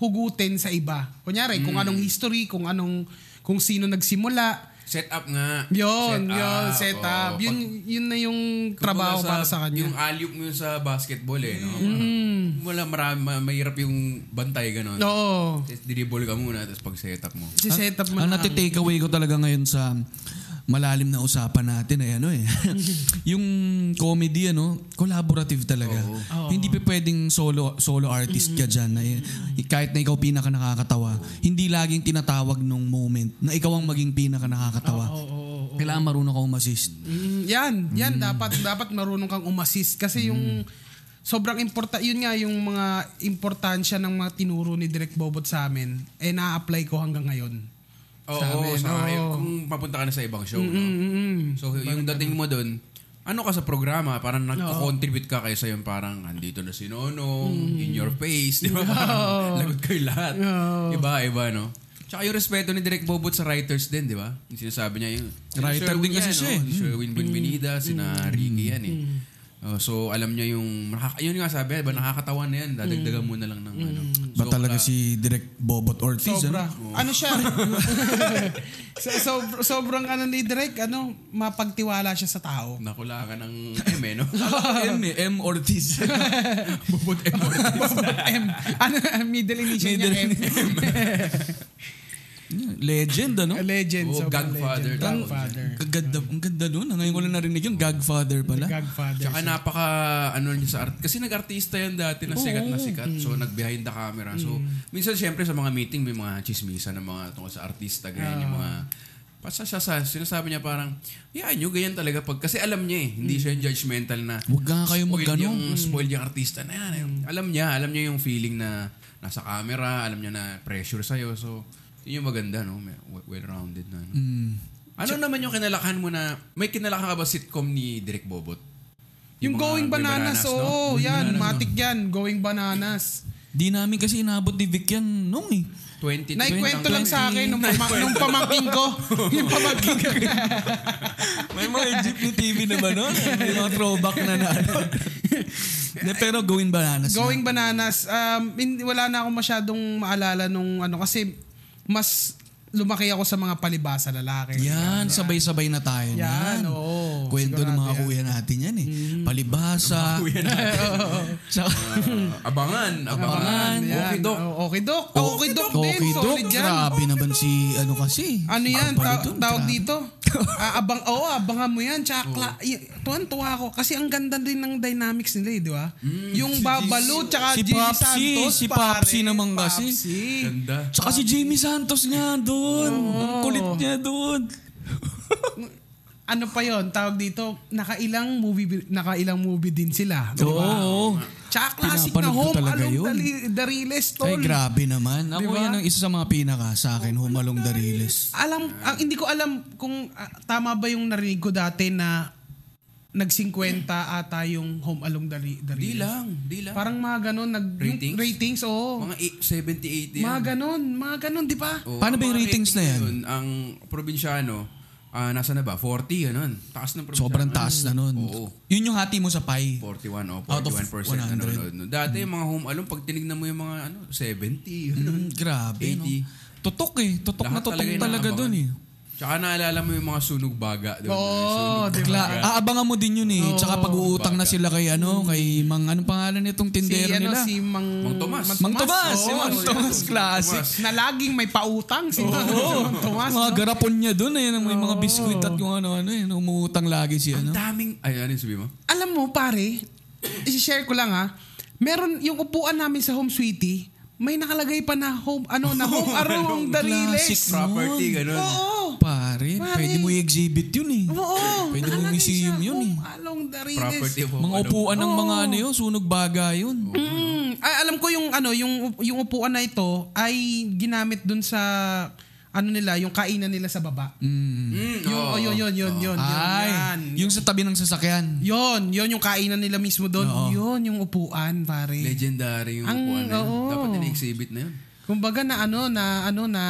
hugutin sa iba. Kunyari, kung Mm. anong history, kung anong kung sino nagsimula. Set up nga. Yun, Set yun, up, set up. Yun, Pag- yun na yung trabaho para sa kanya. Yung alley-oop mo yun sa basketball eh. No? Mm. Wala marami, ma- mahirap yung bantay gano'n. Oo. Tapos Dribble ka muna, tapos pag set up mo. Si setup mo Ang nati-take away ko talaga ngayon sa malalim na usapan natin ay ano eh. yung comedy ano, collaborative talaga. Hindi pa pwedeng solo solo artist ka dyan. Na, eh, kahit na ikaw pinaka nakakatawa, hindi laging tinatawag nung moment na ikaw ang maging pinaka nakakatawa. Kailangan marunong ka umassist. Mm, yan, yan dapat dapat marunong kang umassist kasi yung sobrang importa yun nga yung mga importansya ng mga tinuro ni Direk Bobot sa amin eh na-apply ko hanggang ngayon. Oo, Sa amin, sa oo. kung papunta ka na sa ibang show. Mm, no? mm, mm. So yung dating mo doon, ano ka sa programa, parang nagko-contribute ka kaysa yung parang andito na si Nono, in your face, di ba? Parang Lagot kayo lahat. Oo. Iba, iba, no? Tsaka yung respeto ni Direk Bobot sa writers din, di ba? Yung sinasabi niya yun. Writer din kasi siya eh. Si Sherwin Benvenida, sina Ricky yan eh. Oh, so alam niya yung nakaka- yun nga sabi, ba nakakatawan na yan, dadagdagan mo na lang ng ano. Ba So, talaga si Direk Bobot Ortiz? Sobra. Ano? Ano siya? so, sobr- sobrang ano ni Direk, ano, mapagtiwala siya sa tao. Nakula ka ng M eh, no? M eh, M Ortiz. Bubot M. M. Ano, middle initial niya M. Legend ano? Legend. Oh, Godfather legend. Godfather. Ang ganda, ang ganda nun. Ngayon ko lang narinig yung Godfather pala. Godfather. Tsaka napaka ano niya sa art. Kasi nag-artista yan dati na sikat na sikat. So nag-behind the camera. So minsan syempre sa mga meeting may mga chismisa ng mga tungkol sa artista. Ganyan yung mga Pasa siya sa, sinasabi niya parang, yan nyo, ganyan talaga. Pag, kasi alam niya eh, hindi siya yung judgmental na Huwag nga kayo spoiled magano. yung, spoiled yung artista na yan. Alam niya, alam niya yung feeling na nasa camera, alam niya na pressure sa'yo. So, yun yung maganda, no? May- Well-rounded na. No? Mm. Ano naman yung kinalakan mo na, may kinalakan ka ba sitcom ni Direk Bobot? Yung mga Going Bananas, no? oo. Going yan, Bananas, no? matik yan. Going Bananas. Di namin kasi inabot ni Vic yan nung eh. 20 Naikwento lang sa akin nung, pama- nung pamangking ko. yung pamangking ko. May mga jeepney TV na ba nun? May mga throwback na na ano. De, pero going bananas. na. Going Bananas, um, hindi, wala na ako masyadong maalala nung ano kasi mas lumaki ako sa mga palibasa lalaki. Yan, sabay-sabay na tayo Yan, niyan. oo. Kwento ng mga yan. kuya natin yan eh. Palibasa. Kuya natin. Tsaka, Ah, abangan, abangan. Abangan, Yan. Okay, Dok. Oh, Okay, Dok. Okay, Dok din. okay, Dok. Solid yan. Grabe naman si ano kasi. Ano yan? Ta- tawag grabe. dito? Ah, abang, oo, abangan mo yan. Tsaka, y- tuwan-tuwa ako. Kasi ang ganda din ng dynamics nila eh, di ba? yung Babalu, tsaka si Popsi, Santos. si pare. Popsi naman kasi. Popsi. Ganda. Tsaka si Jamie Santos nga doon. Ang kulit niya doon. Ano pa yon Tawag dito, nakailang movie nakailang movie din sila. Di ba? Oo. Tsaka classic na Home talaga Along yun. Dali- Dariles, tol. Ay, grabe naman. Ako Diba? yan ang isa sa mga pinaka sa akin, Humalong Dariles. alam ang hindi ko alam kung ah, tama ba yung narinig ko dati na nag-50 ata yung Home Along the, Ri- the Di lang, di lang. Parang mga ganun. Nag, yung Ratings? ratings, oo. mga eight- 70, 80 yan. Mga ganun, mga ganun, di ba? Oo, Paano ang ba yung mga ratings na yan? rating Ang probinsyano, ah nasa na ba? 40, ganun. Taas ng probinsyano. Sobrang taas na nun. Oo. Yun yung hati mo sa pie. 41 o Out of 41% 100. nanonood. No. Dati yung mga home alone, pag tinignan mo yung mga ano, 70, ganun. Mm, grabe, no? 80. Tutok eh. Tutok na Lahat tutok yung talaga naabangan. dun eh. Tsaka naalala mo yung mga sunog baga doon. Oo, Kla- baga. aabangan mo din yun eh. Tsaka pag-uutang na Baga. sila kay ano, kay Mang, anong pangalan nitong Si, tindero ano, nila? si Mang, Mang Tomas. Mang Tomas, si oo, Mang si- Tomas Classic. Tomas. Na laging may pautang si Oo. Mang Tomas. mga no? garapon niya doon eh. May mga biskwit at kung ano-ano eh. Umuutang lagi si Ang ano. daming, ay ano yung sabi mo? Alam mo, pare, i-share ko lang ha. Meron yung upuan namin sa Home Sweetie, may nakalagay pa na home, ano, na home arong dariles. Classic. Property, ganun. Oo. Pare, Pare. pwede mo i-exhibit yun eh. Oo. Pwede mo nakalagay museum siya, yun eh. Home along Dariles. Property of Mga upuan ng mga ano yun, sunog baga yun. Mm, ay, alam ko yung ano, yung yung upuan na ito ay ginamit dun sa ano nila, yung kainan nila sa baba. Mm. Mm, Yung, oh, yun, yun, yun, yun, yun, Ay, yan. yung sa tabi ng sasakyan. Yun, yun yung kainan nila mismo doon. Oo. Yun yung upuan, pare. Legendary yung Ang- upuan na yun. oo. Dapat din-exhibit na yun. Kumbaga na ano na ano na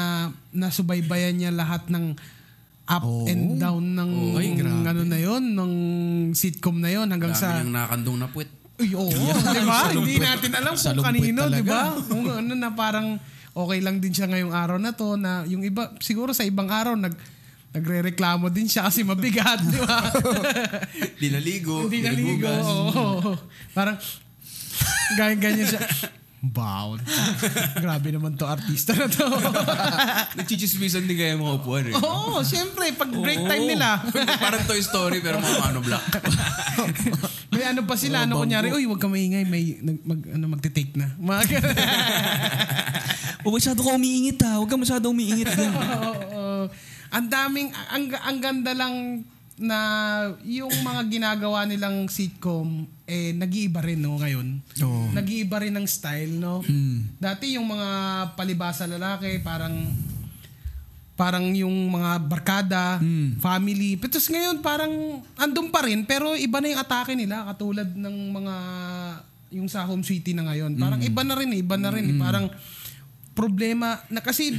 nasubaybayan niya lahat ng up Oo. and down ng Ay, grabe. ano na yon ng sitcom na yon hanggang Dami sa niyang nakandong na puwet. Uy, oo, di ba? Hindi Salumpit. natin alam kung kanino, di talaga. ba? Kung ano na parang okay lang din siya ngayong araw na to na yung iba siguro sa ibang araw nag nagrereklamo din siya kasi mabigat, di ba? Di naligo. Hindi naligo. Oo. Parang ganyan-ganyan siya. Bound. Grabe naman to artista na to. Nagchichismisan din kaya mga upuan eh. Oo, syempre, pag break time nila. Parang Toy Story pero mga ano black. may ano pa sila, ano kunyari, uy, wag ka maingay, may nag, mag, ano, magte-take na. Mga O masyado ka umiingit ha. Huwag ka masyado umiingit din. Oo. ang daming, ang, ang ganda lang na yung mga ginagawa nilang sitcom, eh, nag-iiba rin, no, ngayon. Oo. Nag-iiba rin ng style, no? Mm. Dati yung mga palibasa lalaki, parang parang yung mga barkada, Mm. family. Pero ngayon parang andun pa rin pero iba na yung atake nila katulad ng mga yung sa home city na ngayon. Parang iba na rin eh, iba na rin eh. Parang problema na kasi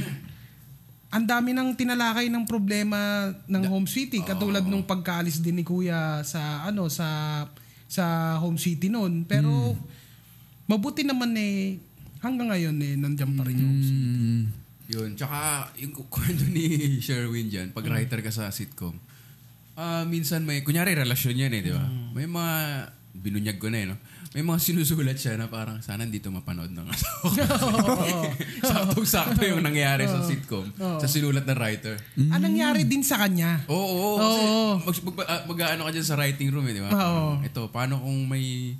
ang dami nang tinalakay ng problema ng home city katulad nung pagkaalis din ni kuya sa ano sa sa home city noon. Pero mabuti naman eh hanggang ngayon eh nandiyan pa rin yung home city. Mm. Yun. Tsaka yung kwento ni Sherwin dyan, pag writer ka sa sitcom, ah minsan may, kunyari relasyon yan eh, di ba? May mga, binunyag ko na eh, no? May mga sinusulat siya na parang sana dito mapanood ng asawa ko. Saktong-sakto yung nangyari sa sitcom, sa sinulat ng writer. Anong nangyari din sa kanya? Oo, oo. kasi mag, mag, mag, mag-ano ka dyan sa writing room eh, di ba? Oo. Ito, paano kung may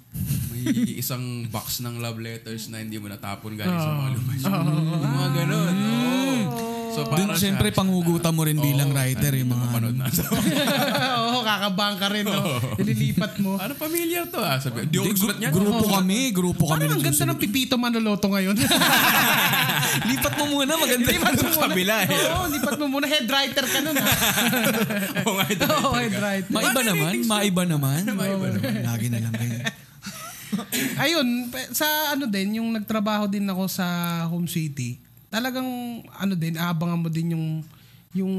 may isang box ng love letters na hindi mo natapon galing sa mga. Yung mga ganun. Oo. So, Doon parang siyempre panghugutan mo rin bilang writer yung mga ano. mapanood na asawa. Oo, kakabang ka rin. No? Ililipat mo. ano familiar to ah? Sabi, di ako sulat niya. grupo kami, grupo kami. Parang ang ganda ng Pipito Manoloto ngayon. Lipat mo muna, maganda lipat mo muna. kabila eh. Oo, lipat mo muna. Head writer ka nun. ah. Oo nga, ito. Oo, head writer. Maiba naman, maiba naman. Maiba naman. Lagi na lang kayo. Ayun, pe- sa ano din, yung nagtrabaho din ako sa home city, talagang ano din, aabangan mo din yung yung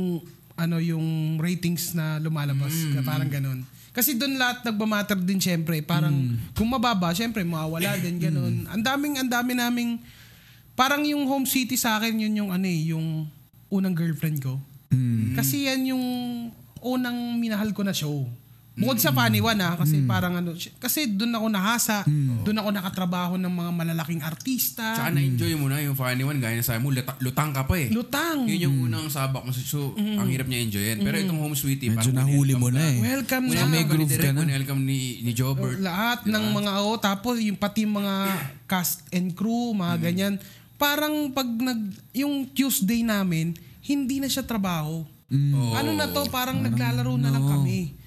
ano yung ratings na lumalabas, parang ganun. Kasi doon lahat nagmamatter din syempre, parang kung mababa, syempre mawawala din ganun. Ang daming ang dami naming parang yung home city sa akin yun yung ano eh, yung unang girlfriend ko. Kasi yan yung unang minahal ko na show. Bukod sa funny one ah, kasi parang ano, kasi doon ako nahasa, doon ako nakatrabaho ng mga malalaking artista. Tsaka na-enjoy mo na yung funny one. Gaya na sabi mo, luta- lutang ka pa eh. Lutang. Yun yung unang sabak mo. So, ang hirap niya enjoyin. Pero itong home sweetie, Medyo parang nahuli mo na eh. Welcome Welcome na. may groove ka na. Welcome ni, ni Jobert. Lahat ng mga o tapos yung pati mga cast and crew, mga ganyan. Parang pag nag yung Tuesday namin, hindi na siya trabaho. Oo. Ano na to, parang naglalaro na lang kami.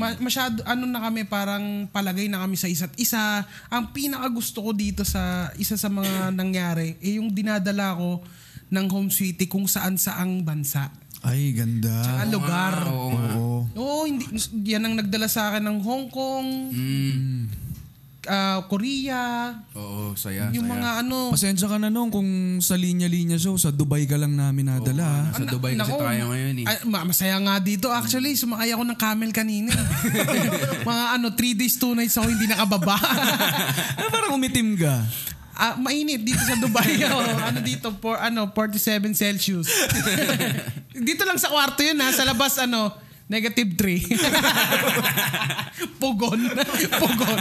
Ma- masyado, ano na kami, parang palagay na kami sa isa't isa. Ang pinaka gusto ko dito sa isa sa mga nangyari, eh yung dinadala ko ng home sweetie kung saan saang bansa. Ay, ganda. Tsaka lugar. Oo. Oo, hindi, yan ang nagdala sa akin ng Hong Kong, Mm. Ah, Korea, Oo, saya. yung saya. mga ano. Pasensya ka na nung kung sa linya-linya show, sa Dubai ka lang namin nadala. Sa Ano, Dubai kasi nako, tayo ngayon eh. Ay, ma- masaya nga dito. Actually, sumakay ako ng camel kanina. mga ano, 3 days, 2 nights ako hindi nakababa. Ah, parang umitim ka. Ah, mainit dito sa Dubai. oh. ano dito, for, ano, 47 Celsius. dito lang sa kwarto yun ha. Sa labas, ano, negative 3. Pugon. Pugon.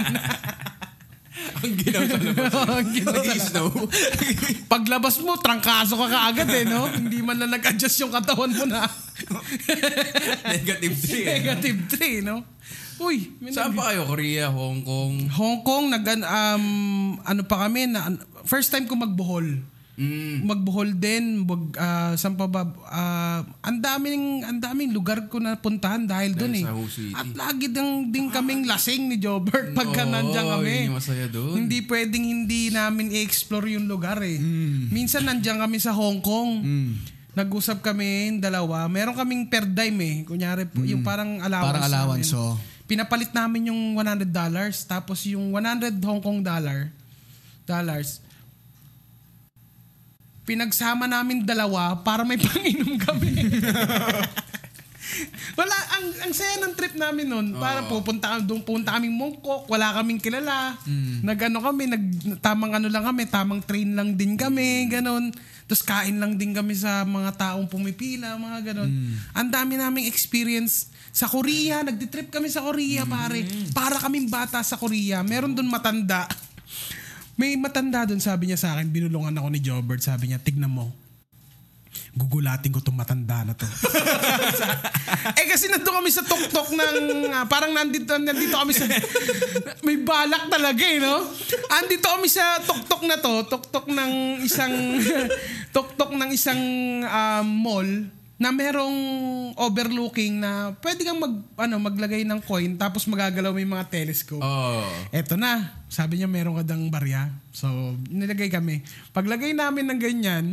Ang ginaw sa labas. Ang ginawa sa Nag-snow. Paglabas mo, trangkaso ka kaagad eh, no? Hindi man lang nag-adjust yung katawan mo na. Negative 3 eh. Negative 3, no? Uy, may Saan pa kayo? Korea, Hong Kong? Hong Kong, nag, um, ano pa kami, na, first time ko magbohol. Mm. Magbohol din, wag, ah, saan pa ba, ah, ang daming, ang daming lugar ko na puntahan dahil doon eh. At lagi din, din kaming lasing ni Jobert pagka Oo, nandiyan kami. masaya doon. Hindi pwedeng hindi namin i-explore yung lugar eh. Hmm. Minsan nandiyan kami sa Hong Kong. Nag-usap kami dalawa. Meron kaming per dime eh. Kunyari, po, yung parang allowance. Parang allowance, namin. oh. Pinapalit namin yung $100 dollars, tapos yung 100 Hong Kong dollar dollars pinagsama namin dalawa para may panginom kami. wala ang ang saya ng trip namin noon para pupunta doon punta kaming Mongkok wala kaming kilala. Nagano kami nag tamang ano lang kami tamang train lang din kami ganon tapos kain lang din kami sa mga taong pumipila mga ganon ang dami naming experience sa Korea. Nagdi-trip kami sa Korea pare. Para kaming bata sa Korea. Meron doon matanda may matanda doon, sabi niya sa akin, binulungan ako ni Jobert, sabi niya, tignan mo, gugulatin ko tong matanda na to. eh kasi nandun kami sa tuktok ng, ah, parang nandito, nandito kami sa, may balak talaga eh, no? Andito kami sa tuktok na to, tuktok ng isang, tuktok ng isang ah, mall, na merong overlooking na pwede kang mag, ano, maglagay ng coin tapos magagalaw may mga telescope. Oh. Eto na. Sabi niya meron ka dang barya. So, nilagay kami. Paglagay namin ng ganyan,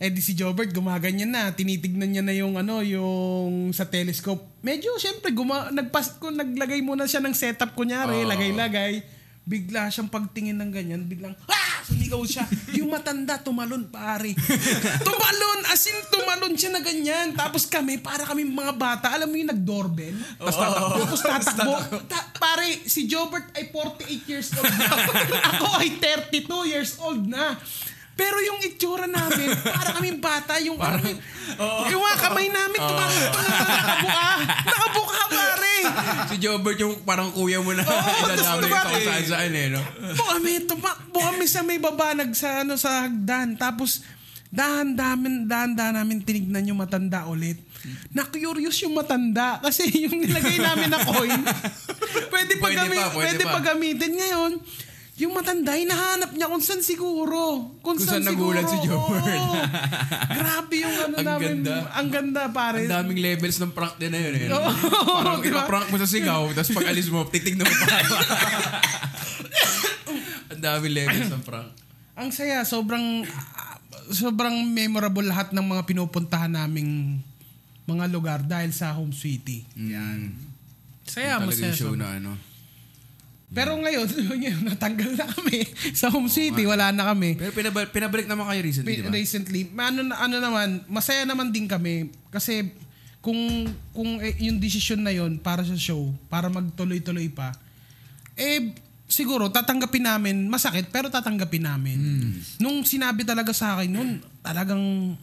eh di si Jobert gumaganyan na. Tinitignan niya na yung ano, yung sa telescope. Medyo syempre guma nagpas ko naglagay muna siya ng setup kunyari, lagay-lagay. Bigla siyang pagtingin ng ganyan, biglang ah! Sumigaw siya. Yung matanda tumalon pare. tumalon, as in tumalon siya na ganyan. Tapos kami, para kami mga bata, alam mo yung nag-doorbell? Tapos tatakbo. Tapos tatakbo. Ta- pare, si Jobert ay 48 years old na. Ako ay 32 years old na. Pero yung itsura namin, para kaming bata, yung parang, yung mga kamay namin, tumakbo na nakabuka. Nakabuka, pare. Si Jobert yung parang kuya mo na Oo, idadamay tapos ka kung tumakbo. saan eh, no? Tumakbo kami, tumakbo kami sa may babanag sa, ano, sa hagdan. Tapos, dahan dahan dahan dahan namin tinignan yung matanda ulit. Na-curious yung matanda kasi yung nilagay namin na coin, pwede pa, Pwede gami, pa, pwede, pwede pa. pa. gamitin ngayon. Yung matanda, hinahanap niya kung saan siguro. Kung, Kung saan nagulat si. Jobert. Oo. Grabe yung ano Ang namin. ganda. Ang ganda, pare. Ang daming levels ng prank din na yun eh. Oo, Parang di ba? ipaprank mo sa sigaw, tapos pag alis mo, titignan mo pa. Ang daming levels ng prank. Ang saya, sobrang ah, sobrang memorable lahat ng mga pinupuntahan naming mga lugar dahil sa Home Sweetie. Yan. Saya, Talaga masaya. yung show sobrang. na ano. Pero ngayon, ngayon, natanggal na kami sa Home City. Wala na kami. Pero pinabalik, pinabalik naman kayo recently, di ba? Recently, ano, ano naman, masaya naman din kami. Kasi kung kung eh, yung decision na yon para sa show, para magtuloy-tuloy pa, eh, siguro tatanggapin namin, masakit, pero tatanggapin namin. Hmm. Nung sinabi talaga sa akin nun, talagang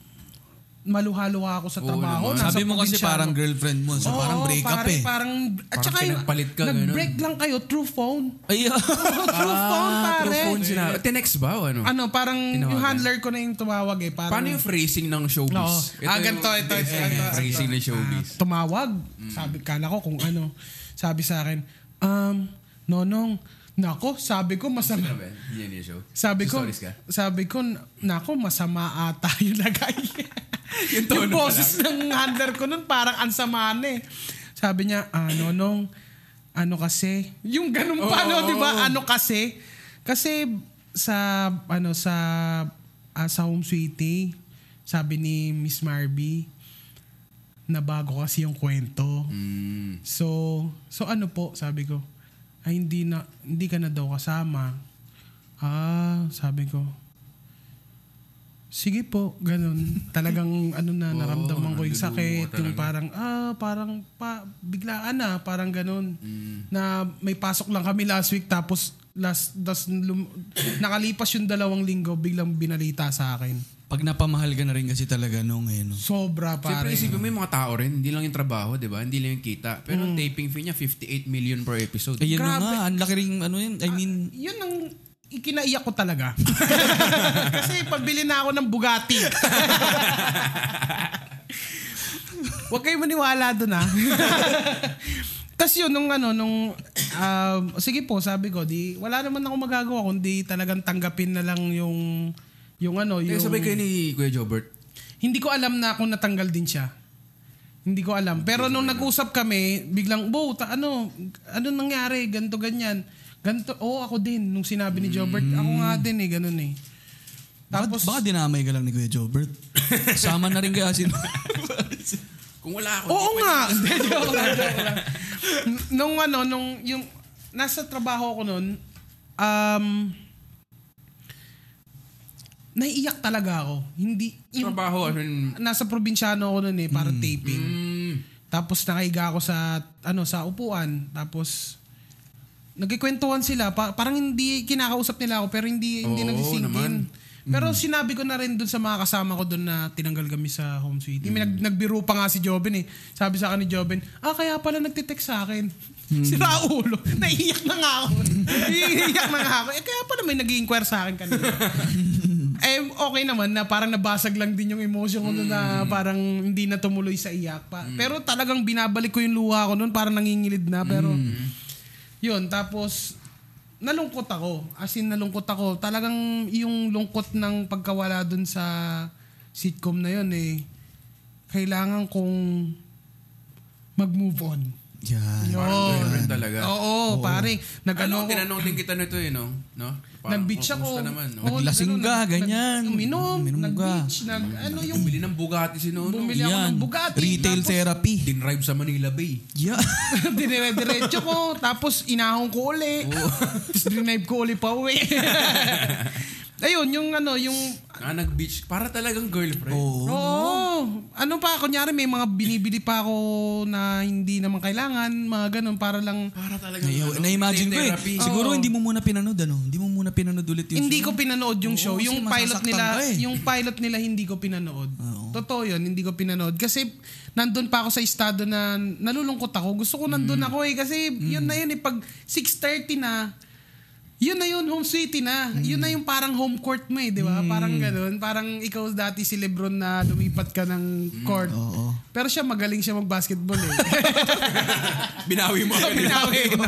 maluha-luha ako sa Oo trabaho. naman. Nasa Sabi mo kasi probinsyano. parang girlfriend mo, so Oo, parang break up eh. Parang, at Parang saka yung, pinagpalit ka, ganun. nag-break lang kayo through phone. Ay, through phone, Ah, pare. through phone sinabi. Tinext ba o ano? Ano, parang yung Tinawagan. handler ko na yung tumawag eh. Parang, Paano yung phrasing ng showbiz? Oo. Ah, ganito, ito, ito, Eh, ito. Phrasing ng showbiz. tumawag. Sabi, kala ko kung ano. Sabi sa akin, um, Nonong, nako, sabi ko masama. Ano? Yan yung show. Sabi ko, ka? sabi ko, nako, masama ata yung lagay. Yung yung boses ng handler ko nun parang ansama na eh. Sabi niya, ah, Nonong, ano kasi? Yung ganun pa, no, di ba? Ano kasi? Kasi sa, ano, sa, ah, sa Home Sweetie, sabi ni Miss Marby, na bago kasi yung kwento. Mm. So, so ano po, sabi ko, ay hindi na hindi ka na daw kasama. Ah, sabi ko. Sige po, ganun. Talagang ano na Oo, naramdaman ko yung sakit, yung parang ah, parang pa biglaan na, parang ganun. Mm. Na may pasok lang kami last week tapos last das lum, nakalipas yung dalawang linggo biglang binalita sa akin. Pag napamahal ka na rin kasi talaga nung eh, no? Sobra Siyempre pare. isipin mo yung mga tao rin, hindi lang yung trabaho, di ba? Hindi lang yung kita. Pero Mm. ang taping fee niya, 58 million per episode. Ayun na Grabe. nga, ang laki rin, ano yun, I mean, yun ang ikinaiyak ko talaga. Kasi pabili na ako ng Bugatti. Huwag kayo maniwala doon ah. Tapos yun, nung ano, nung, um, sige po, sabi ko, di, wala naman ako magagawa kundi talagang tanggapin na lang yung, yung ano, Kaya yung... sabay kayo ni Kuya Jobert. Hindi ko alam na kung natanggal din siya. Hindi ko alam. Pero nung nag-usap kami, biglang, Bo, ta- ano, ano nangyari? Ganto ganyan. Ganto, oh, ako din. Nung sinabi ni Jobert, ako nga din eh, ganun eh. Tapos, baka, baka dinamay ka lang ni Kuya Jobert. Sama na rin kaya sin... Kung wala ako, Oo nga. Hindi, joke lang, joke lang. N- Nung ano, nung yung nasa trabaho ko noon, um, naiiyak talaga ako. Hindi, yung, Trabaho, ano yun? nasa probinsyano ako noon eh, para taping. Mm. Tapos nakahiga ako sa ano sa upuan. Tapos nagkikwentuhan sila. Pa- parang hindi kinakausap nila ako pero hindi hindi Oo, nagsisink naman. in. Pero sinabi ko na rin dun sa mga kasama ko dun na tinanggal kami sa home sweetie. May nag, nagbiro pa nga si Joven eh. Sabi sa akin ni Joven, ah kaya pala nagtitext sa akin. Si Raulo. Naiiyak na nga ako. Naiiyak na nga ako. Eh kaya pala may nag-inquire sa akin kanina. eh okay naman na parang nabasag lang din yung emotion ko nun na parang hindi na tumuloy sa iyak pa. Pero talagang binabalik ko yung luha ko nun parang nangingilid na pero yun tapos nalungkot ako. As in nalungkot ako. Talagang yung lungkot ng pagkawala dun sa sitcom na yun eh kailangan kong mag-move on. Yan. Parang girlfriend talaga. Oo, pare. Ano, Nag-ano ako. tinanong din kita nito eh, no? no? Parang, Nag-beach oh, ako. kumusta naman, no? Oo, Naglasing ganun, ka, nag- ganyan. Uminom, Uminom ka. nag-beach, nag, ano yung Bumili ng Bugatti si Nono. bumili ako ng Bugatti. Retail tapos, therapy. Dinrive sa Manila Bay. Yeah. Dire-diretso ko, tapos inahon ko uli. tapos drive ko uli pa uwi. Ayun, yung ano, yung... Ah, nag-beach. Para talagang girlfriend. Oo. Oo. Ano pa, kunyari may mga binibili pa ako na hindi naman kailangan, mga ganun, para lang... Para talagang Na- Na-imagine ko eh. Siguro hindi mo muna pinanood, ano? Hindi mo muna pinanood ulit yung Hindi show. ko pinanood yung Oo, show. kasi yung pilot masasaktan nila, ka eh. yung pilot nila hindi ko pinanood. Oo. Totoo yun, hindi ko pinanood. Kasi nandun pa ako sa estado na nalulungkot ako. Gusto ko nandun Mm. ako eh. Kasi yun na yun eh. Pag 6.30 na, yun na yun, home sweetie na. Mm. Yun na yung parang home court mo eh, di ba? Parang ganun. Parang ikaw dati si Lebron na lumipat ka ng Mm. court. Oo. Pero siya magaling siya mag-basketball eh. Binawi mo. Binawi mo.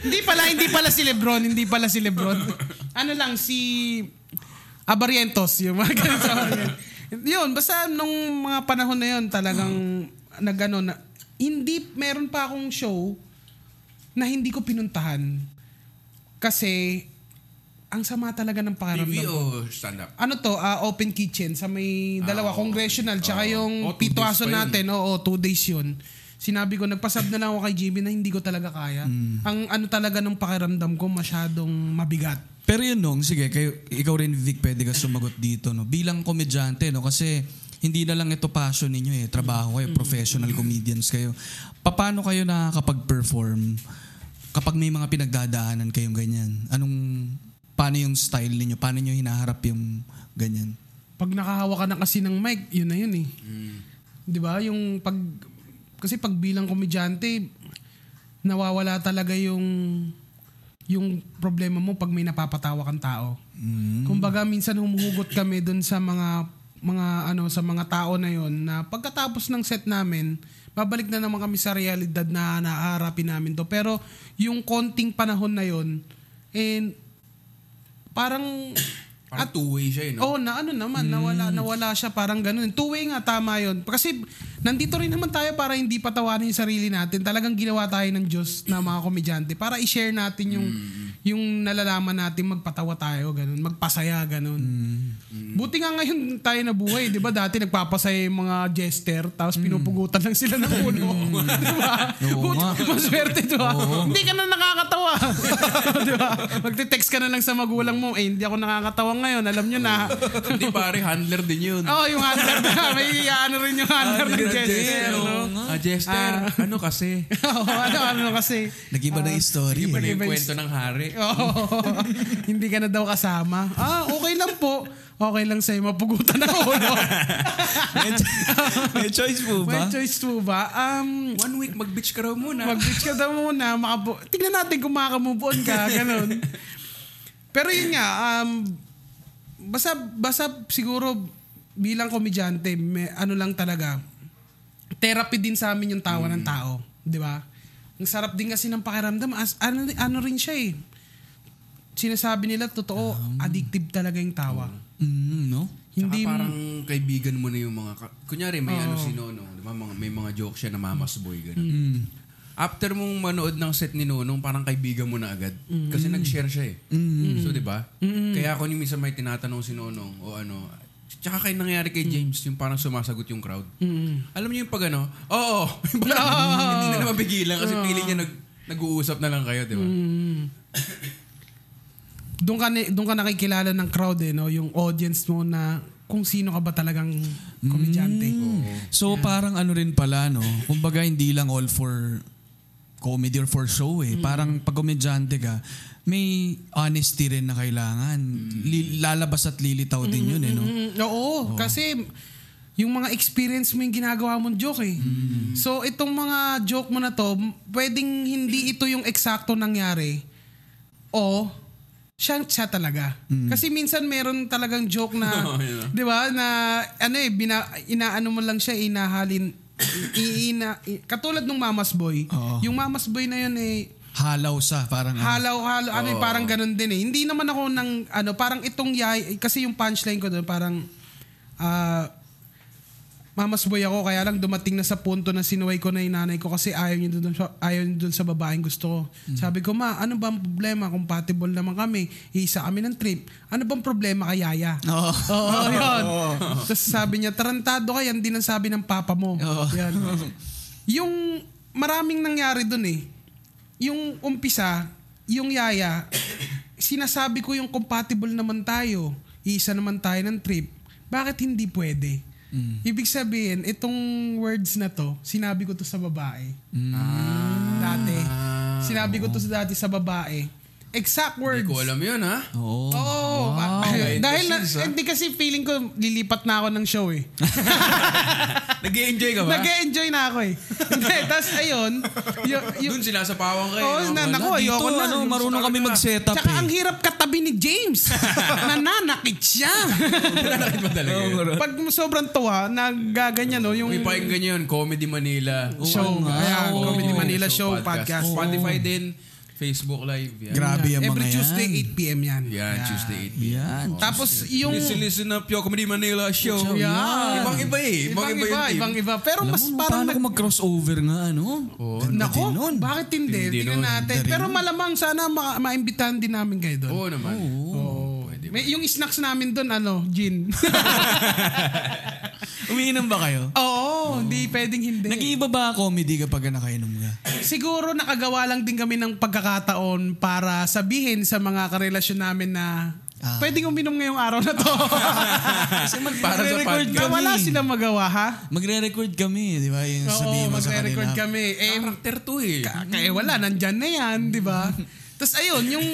hindi pala, hindi pala si Lebron, hindi pala si Lebron. Ano lang, si Abarientos, yung mga ganun sa. Yun, basta nung mga panahon na yun, talagang nagano na, hindi, meron pa akong show na hindi ko pinuntahan. Kasi, ang sama talaga ng TV pakiramdam ko. o stand-up? Ano to, ah, open kitchen sa may dalawa, oo. congressional, tsaka Oo. yung Oh, two days pa yun. natin, oo, two days yun. Sinabi ko, nagpasab na lang ako kay GB na hindi ko talaga kaya. Ang ano talaga ng pakiramdam ko, masyadong mabigat. Pero yun nung, sige, kayo, ikaw rin Vic, pwede ka sumagot dito. No? Bilang komedyante, no? kasi hindi na lang ito passion ninyo eh. Trabaho kayo, professional comedians kayo. Paano kayo nakakapag-perform kapag may mga pinagdadaanan kayong ganyan? Anong, paano yung style ninyo? Paano nyo hinaharap yung ganyan? Pag nakahawa ka na kasi ng mic, yun na yun eh. Mm. 'Di ba? Yung pag kasi pag bilang komedyante, nawawala talaga yung yung problema mo pag may napapatawa kang tao. Kumbaga minsan humuhugot kami dun sa mga mga ano sa mga tao na yon na pagkatapos ng set namin, babalik na naman kami sa realidad na naaharapin namin to. Pero yung konting panahon na yon and parang Parang two-way siya eh, no? Oo, na ano naman, nawala, nawala siya parang ganun. Two-way nga, tama yun. Kasi nandito rin naman tayo para hindi patawarin yung sarili natin. Talagang ginawa tayo ng Diyos na mga komedyante para i-share natin yung yung nalalaman natin magpatawa tayo, ganun, magpasaya, ganun. Mm. Buti nga ngayon tayo nabuhay, di ba? Dati nagpapasaya yung mga jester, tapos pinupugutan lang sila ng ulo. di ba? Mm. Buti, maswerte, di ba? Hindi ka na nakakatawa. di ba? Magte-text ka na lang sa magulang mo, eh, hindi ako nakakatawa ngayon, alam nyo na. Hindi pare, handler din yun. Oh, yung handler na. May ano rin yung handler ng jester, no? Ah, Jester, ano kasi? Oo, ano, ano kasi. Nag-iba na yung story. Iba na yung- kwento ng hari. Oo. hindi ka na daw kasama. Ah, okay lang po. Okay lang sa'yo mapugutan ng ulo. may, may choice po May ba? choice po ba? Um, One week, mag-bitch ka raw muna. Mag-bitch ka daw muna. Makabu- Tignan natin kung makaka-move on ka. Ganun. Pero yun nga, um, basta, basta siguro bilang komedyante, may, ano lang talaga, therapy din sa amin yung tawa ng tao. Di ba? Ang sarap din kasi ng pakiramdam. As, ano, ano rin siya eh. Sinasabi nila, totoo, addictive talaga yung tawa. Mm, no? Hindi, Hindi parang kaibigan mo na yung mga... ka- Kunyari, may ano si Nono. Di ba? Mga, may mga joke siya na mamas boy. Ganun. Mm. After mong manood ng set ni Nonong, parang kaibigan mo na agad. Mm. Kasi nag-share siya eh. So, di ba? Kaya ako ni minsan may tinatanong si Nonong o ano, tsaka kay nangyari kay James, yung parang sumasagot yung crowd. Alam niyo yung pag ano, oo, yung parang hindi na naman pigilan kasi feeling niya nag, nag-uusap na lang kayo, di ba? doon ka, doon ka nakikilala ng crowd eh, no? yung audience mo na kung sino ka ba talagang komedyante. So parang ano rin pala, no? Kumbaga hindi lang all for comedy or for show eh. Parang pag komedyante ka, may honesty rin na kailangan. Li- lalabas at lilitaw din yun eh, no? Mm, oo, kasi yung mga experience mo yung ginagawa mong joke eh. So itong mga joke mo na to, pwedeng hindi ito yung eksakto nangyari o siya, siya talaga. Kasi minsan meron talagang joke na, Oh, yeah. 'di ba, na ano eh bina, inaano mo lang siya inahalin i, ina, i- katulad nung Mamas Boy. Oo. Yung Mamas Boy na yun eh Halaw sa parang ano. Halaw, halaw, ano eh, parang ganun din eh. Hindi naman ako ng, ano, parang itong yay, kasi yung punchline ko doon, parang, ah, mamas boy ako, kaya lang dumating na sa punto na sinuway ko na yung nanay ko kasi ayaw niya doon, sa- ayaw niya doon sa babaeng gusto ko. Sabi ko, ma, ano ba ang problema? Compatible naman kami. Iisa kami ng trip. Ano bang problema kay Yaya? Oo. Oo, yun. Tapos sabi niya, tarantado ka, yan din ang sabi ng papa mo. Oo. Yan. Yung maraming nangyari dun eh. Yung umpisa, yung yaya, sinasabi ko yung compatible naman tayo. Iisa naman tayo ng trip. Bakit hindi pwede? Ibig sabihin, itong words na to, sinabi ko to sa babae. Dati. Sinabi ko to sa dati sa babae. Exact words. Hindi ko alam yun, ha? Oo. Oo. ba- Behind the dahil na, hindi kasi feeling ko lilipat na ako ng show eh. Nag-enjoy ka ba? Nag-enjoy na ako eh. Hindi, tapos ayun, yung, yung, Doon sila sa pawang kayo. oh, na, naku, ayoko na. ano, marunong kami mag-setup Tsaka eh. ang hirap katabi ni James. Nananakit siya. Nanakit ba talaga yun? Pag sobrang tuwa, nagaganyan no, yung May pakinggan nyo yun, Comedy Manila. show. Ayan, Oo. Comedy Manila Show, podcast. Spotify din, Facebook Live. Yan. Grabe yung Every mga Tuesday, yan. 8 p.m. yan. Yan, Tuesday 8 p.m. Yan. Tapos yung... Listen, listen up, yo, Comedy Manila Show. Yan. Ibang iba eh. Ibang iba, yung team. ibang iba. Pero Alam mas mo, parang paano nag- kung mag-crossover nga, ano? Ganda Nako, nun. bakit hindi? Hindi Tingnan nun. natin. Pero malamang sana ma- maimbitahan din namin kayo doon. Oo naman. Oo. Pwede May, yung snacks namin doon, ano, gin. Umiinom ba kayo? Oo, hindi pwedeng hindi. Nag-iiba ba comedy kapag nakainom ka? Siguro nakagawa lang din kami ng pagkakataon para sabihin sa mga karelasyon namin na Ah. pwedeng uminom ngayong araw na to. Kasi mag- Para sa magre-record podcast. kami. wala silang magawa, ha? Magre-record kami, di ba? Yung Oo, sabihin mo sa magre-record kanila. kami. Eh, Character to eh. ka- kaya wala, nandyan na yan, di ba? Tapos ayun, yung,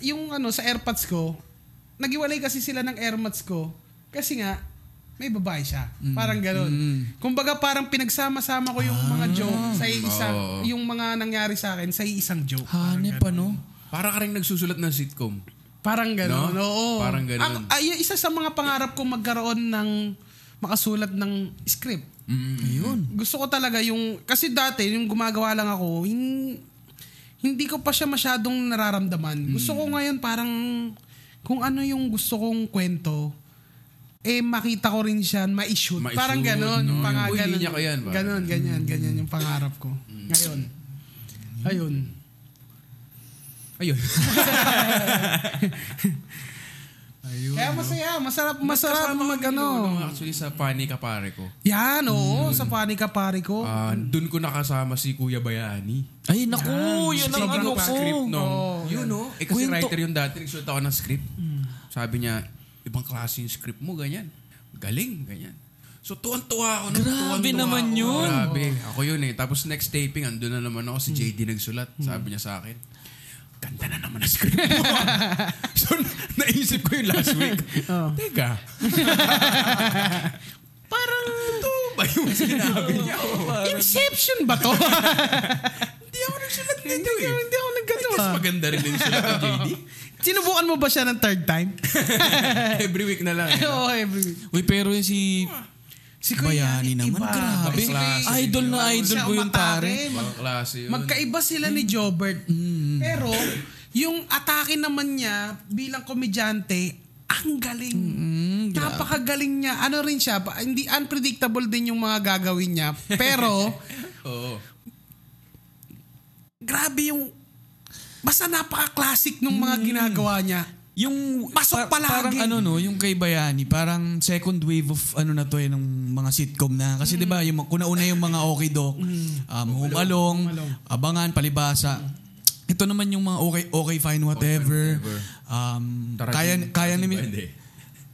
yung ano, sa airpods ko, nagiwalay kasi sila ng airpods ko kasi nga, may babae siya. Parang ganun. Kumbaga parang pinagsama-sama ko yung mga joke sa isang, Oo. yung mga nangyari sa akin sa isang joke. Hanep pa, no? Para ka rin nagsusulat ng sitcom. Parang gano'n, No? oo. Parang ganun. Ang, ay, isa sa mga pangarap ko magkaroon ng makasulat ng script. Ayun. Gusto ko talaga yung, kasi dati, yung gumagawa lang ako, hin- hindi ko pa siya masyadong nararamdaman. Gusto ko ngayon parang, kung ano yung gusto kong kwento, eh makita ko rin siya, ma-shoot. Ma-shoot, Parang gano'n. no? panga- Yung, ganon. ko yan, parang. Ganon, ganyan, ganyan yung pangarap ko. Ngayon. Ayun. Ayun. Kaya masaya, masarap, masarap mag ano. nung Actually sa Pani Kapare ko. Yan, oo, sa panika pare ko. Ah, doon ko nakasama si Kuya Bayani. Ay, naku, yan ang Sobrang ano ko. script nung, Oo. yun no? Eh kasi Kwento. writer yung dati, nagsulat ako ng script. Sabi niya, ibang klase yung script mo, ganyan. Galing, ganyan. So tuwan-tuwa ako. nun, Grabe naman ako. yun. Grabe. Ako yun eh. Tapos next taping, andun na naman ako, si JD nagsulat. Sabi niya sa akin, ganda na naman ang script mo. so naisip ko yung last week. Teka. Parang ito ba yung sinabi niya? Inception ba to? Hindi ako nagsulat nito eh. hindi ako naggato Mas maganda rin yung sulat ng JD. Sinubukan mo ba siya ng third time? Every week na lang. eh. Oo, every week. Uy, pero yung si Si Kuya Bayani naman, iba. grabe. Kuya- Idol na idol ko yung pare. Ibang klase yun. Magkaiba sila ni Jobert. Mm. Pero, yung atake naman niya bilang komedyante, ang galing. Mm, Napakagaling niya. Ano rin siya, pa- hindi unpredictable din yung mga gagawin niya. Pero, Oo. grabe yung basta napaka-classic nung mga ginagawa niya. Yung Pasok palagi. Parang ano no, yung kay Bayani, parang second wave of ano na to eh, ng mga sitcom na. Kasi Mm. 'di ba, yung kuna una yung mga okay doc, um, Home Along, Abangan, Palibasa. Ito naman yung mga okay okay fine whatever. Um, Tarajin- kaya kaya ni.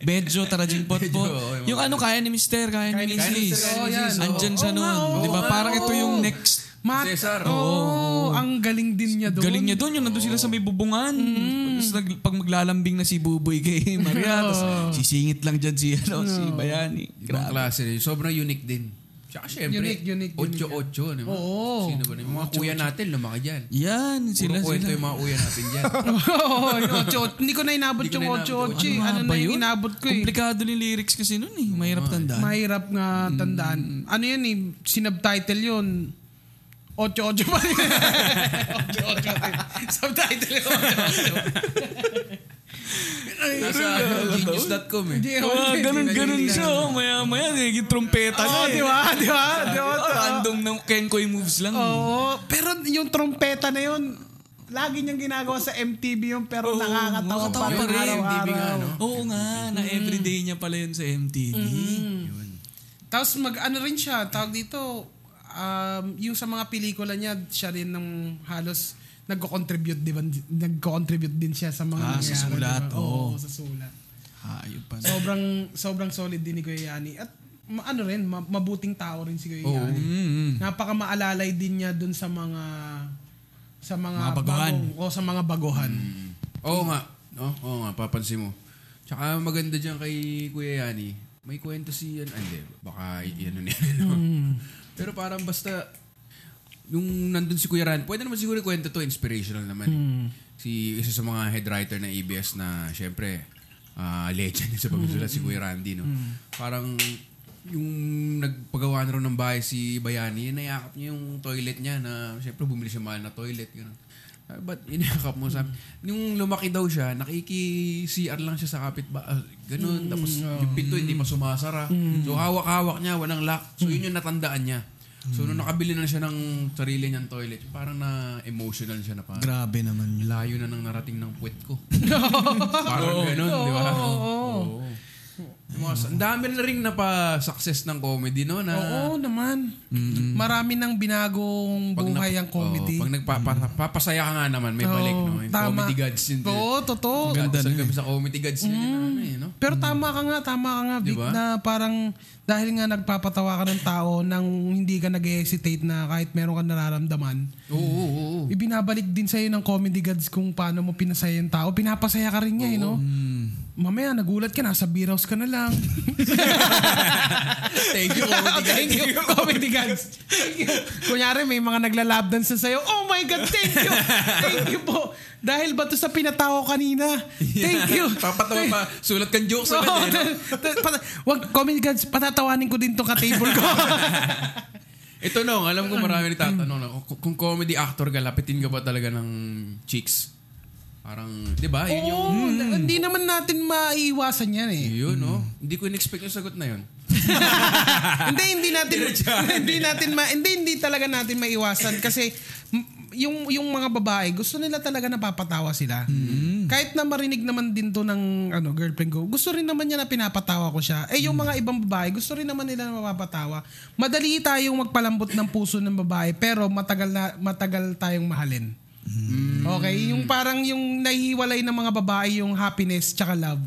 Medyo Tarajin Pot Medyo, po. oo, yung ano kaya ni Mister, kaya ni Kaya ni Mrs. Mr. Oh, yan. Andyan siya Oo nga, nun. oo, 'Di ba? oo, Parang ito oo. yung next Mat- Cesar. Oo, ang galing din niya doon. Galing niya doon, yung nandun sila sa may bubungan. Tapos nag, pag maglalambing na si Buboy kay Maria, tapos sisingit lang dyan si, ano, si Bayani. Ibang Grabe. klase rin. Sobrang unique din. Tsaka syempre, Unique, unique, unique. Ocho-ocho. Ano? Oo. Sino ba? na- Yung mga kuya natin, lumaki dyan. Yan, sila, Puro kwento sila. yung mga kuya natin dyan. Oo, yung ocho. Hindi ko na inabot yung na ocho inabot. ocho. eh. nga Ano ba na yung yun? inabot ko eh. Komplikado yung lyrics kasi nun eh. Mahirap tandaan. Mahirap nga tandaan. Ano yun eh, sinubtitle yun. Ocho ocho pa rin. ocho ocho rin. Subtitle yun. Ocho ocho. Nasa ano, genius.com eh. Hindi, hindi, ganun, ganun siya. Oh. Maya, maya, nagiging trompeta na Oo, eh. di ba? Di ba? Di ba? Oh, random ng Kenkoy moves lang. Oo. Pero yung trompeta na yun, lagi niyang ginagawa sa MTV yun, pero Oo, nakakatawa pa rin. MTV nga, no? Oo nga, na everyday niya pala yun sa MTV. Yun. Tapos mag ano rin siya, tawag dito, um, yung sa mga pelikula niya, siya rin ng halos nagko-contribute, di ba? Nagko-contribute din siya sa mga Ah, sa sulat, di ba? oo. sa sulat. Hayop pa. Sobrang sobrang solid din ni Kuya Yani. At ma- ano rin, ma- mabuting tao rin si Kuya Oo. Yani. Mm-hmm. Napaka maalalay din niya dun sa mga sa mga, Mga baguhan. bagong- o sa mga baguhan. Oo nga. No? Oo nga, papansin mo. Tsaka maganda dyan kay Kuya Yani, may kwento si yan. Hindi, baka yan niya. No? Pero parang basta, yung nandun si Kuya Ran, pwede naman siguro kwento to, inspirational naman. eh. Si isa sa mga head writer ng ABS na, syempre, ah, legend sa pagsusulat si Kuya Randy. No? Parang, yung nagpagawa na rin ng bahay si Bayani, nayakap niya yung toilet niya na, syempre, bumili siya mahal na toilet. Ganun. Ah, Ba't inakap mo sa... Nung lumaki daw siya, nakiki-CR lang siya sa kapit ba? ah, ganun. Tapos yung pinto hindi pa sumasara. So hawak-hawak niya, walang lock. So yun yung natandaan niya. So nung nakabili na siya ng sarili niyang toilet, parang na emotional siya na parang Grabe naman layo na nang narating ng puwet ko. parang ganun, di ba? Oo. Mga- Ang dami na rin na pa-success ng comedy, no? Na, Oo naman. Marami nang binagong Pag buhay nap- ang comedy. Oo, pag nagpapasaya ka nga naman, may balik, no? Yung tama. comedy gods yun. Oo, totoo. Ganda Ganda nun kami sa comedy gods yun. yun, ano eh, no? Pero tama ka nga, tama ka nga, Vic, Diba? na parang dahil nga nagpapatawa ka ng tao nang hindi ka nag-hesitate na kahit meron kang nararamdaman, Oo, oo, oo. ibinabalik din sa'yo ng comedy gods kung paano mo pinasaya yung tao. Pinapasaya ka rin niya, eh, no? Mamaya, nagulat ka, nasa beer house ka na lang. Thank you, comedy gods. thank you, comedy gods. Thank you. Kunyari, may mga naglalab dance na sa'yo. Oh my God, thank you. Thank you po. Dahil ba to sa pinatawa kanina? Thank you. Papatawa pa. Sulat kang jokes agad, eh, no? pata- Wag, comedy gods, patatawanin ko din tong ka-table ko. Ito no, alam ko marami nagtatanong na kung comedy actor ka, lapitin ka ba talaga ng chicks? Parang, di ba? Yun yung, Oo, hindi naman natin maiiwasan yan eh. yun, no? Hindi ko in-expect yung sagot na yun. hindi hindi natin hindi natin ma, hindi hindi talaga natin maiwasan kasi m- yung yung mga babae gusto nila talaga napapatawa sila. Kahit na marinig naman din to ng ano girlfriend ko, gusto rin naman niya na pinapatawa ko siya. Eh yung mga ibang babae, gusto rin naman nila na mapapatawa. Madali tayong magpalambot ng puso ng babae pero matagal na matagal tayong mahalin. Okay, yung parang yung nahihiwalay ng mga babae yung happiness tsaka love.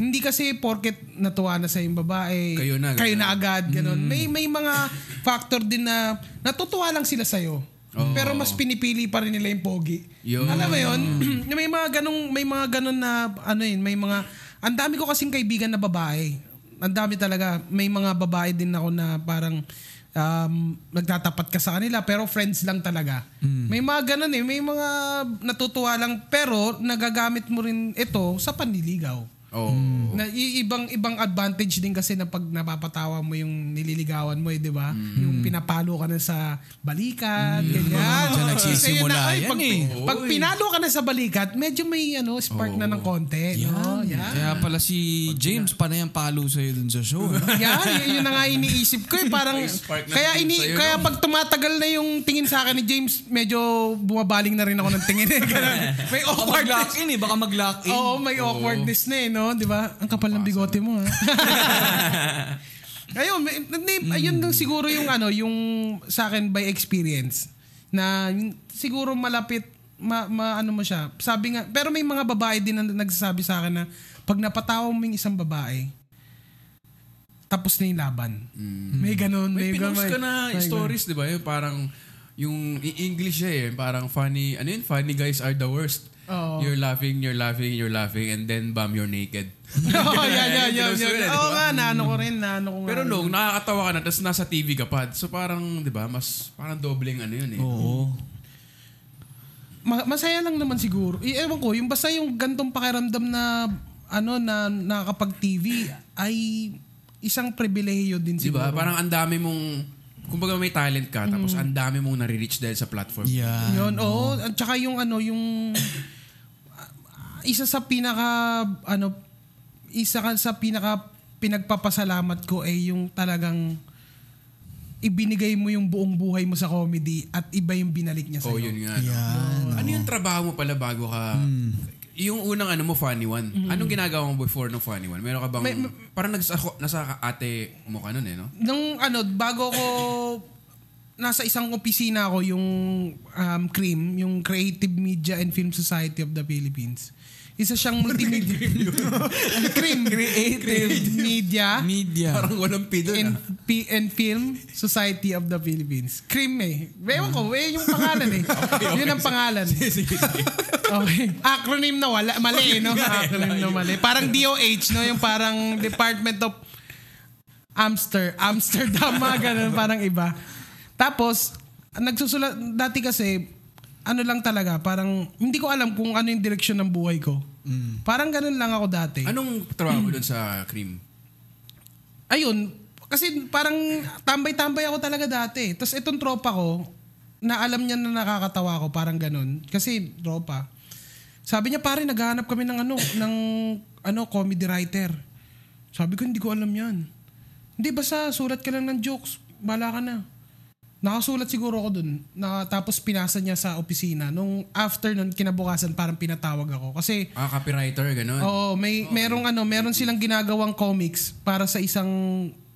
Hindi kasi porket natuwa na sa yung babae, Kayo na, kayo ganun. na agad, ganun. May may mga factor din na natutuwa lang sila sa Pero mas pinipili pa rin nila yung pogi. Yun. Alam mo yun? may mga ganong may mga ganon na ano yun, may mga ang dami ko kasing kaibigan na babae. Ang dami talaga. May mga babae din ako na parang um, nagtatapat ka sa kanila pero friends lang talaga. May mga ganun eh. May mga natutuwa lang pero nagagamit mo rin ito sa panliligaw. Oo. Na ibang ibang advantage din kasi na pag napapatawa mo yung nililigawan mo eh, 'di ba? Yung pinapalo ka na sa balikat, ganyan. Diyan nagsisimula Kasi yun na, ay, yan pag, eh. Pag pinalo ka na sa balikat, medyo may ano, spark na ng konti, no? Yan. Kaya pala si James, panay ang palo sa'yo dun sa show. Yan, yun, yun na nga iniisip ko eh. Parang, spark na kaya, ini, sa'yo, kaya pag tumatagal na yung tingin sa akin ni James, medyo bumabaling na rin ako ng tingin eh. May Baka awkwardness. mag-lock in eh, baka mag-lock in. Oo, may awkwardness na eh, no? Di ba? Ang kapal ng bigote mo, ha? ayun, may- hindi, ayun lang siguro yung ano, yung sa akin by experience na siguro malapit ma, ma- ano mo siya. Sabi nga, pero may mga babae din na nagsasabi sa akin na pag napatawa mo yung isang babae, tapos na yung laban. May ganun. May May, pinost ka na may- stories, di ba? Yung parang, yung English siya eh. Parang funny, ano yun? Funny guys are the worst. Oo. You're laughing, you're laughing, you're laughing, and then bam, you're naked. Pinost ko yan. yun, di Oo nga, naano ko rin, naano ko nga. Pero nung nakakatawa ka na, tapos nasa TV ka pa. So parang, di ba, mas parang dobleng ano yun eh. Oo. Ma- masaya lang naman siguro. I- ewan ko, yung basta yung gantong pakiramdam na ano na nakakapag TV ay isang pribilehiyo din Di siguro. ba? Parang ang dami mong, kumbaga may talent ka, tapos ang dami mong nare-reach dahil sa platform. Yeah. Yun, oo. At saka yung ano, yung isa sa pinaka ano isa ka sa pinaka pinagpapasalamat ko ay yung talagang ibinigay mo yung buong buhay mo sa comedy at iba yung binalik niya Oh, sa'yo. yun nga. no? Yan. Ano yung trabaho mo pala bago ka... Yung unang ano mo, funny one. Anong ginagawa mo before ng funny one? Meron ka bang... May- parang nags, ako, nasa ate mo ka nun eh, no? Nung ano, bago ko nasa isang opisina ako yung um, CREAM, yung Creative Media and Film Society of the Philippines. Isa siyang multimedia. CREAM. Creative Media Media. Parang walang pido and, na. P- and Film Society of the Philippines. CREAM eh. Ewan ko, eh, yung pangalan eh. Yun ang pangalan. Okay. Acronym na wala, mali eh, no? Acronym na mali. Parang DOH, no? Yung parang Department of Amster, Amsterdam, mga ganun, parang iba. Tapos, nagsusulat, dati kasi, ano lang talaga, parang, hindi ko alam kung ano yung direksyon ng buhay ko. Parang ganun lang ako dati. Anong trabaho mo dun sa cream? Ayun, kasi parang tambay-tambay ako talaga dati. Tapos itong tropa ko, na alam niya na nakakatawa ko, parang ganun. Kasi tropa. Sabi niya, pare, naghahanap kami ng ano, ng ano, comedy writer. Sabi ko, hindi ko alam yan. Hindi, basta sulat ka lang ng jokes. Bala ka na. Nakasulat siguro ako dun. Na, tapos pinasa niya sa opisina. Nung after nun, kinabukasan, parang pinatawag ako. Kasi Ah, copywriter, gano'n. Oo, may merong ano, meron silang ginagawang comics para sa isang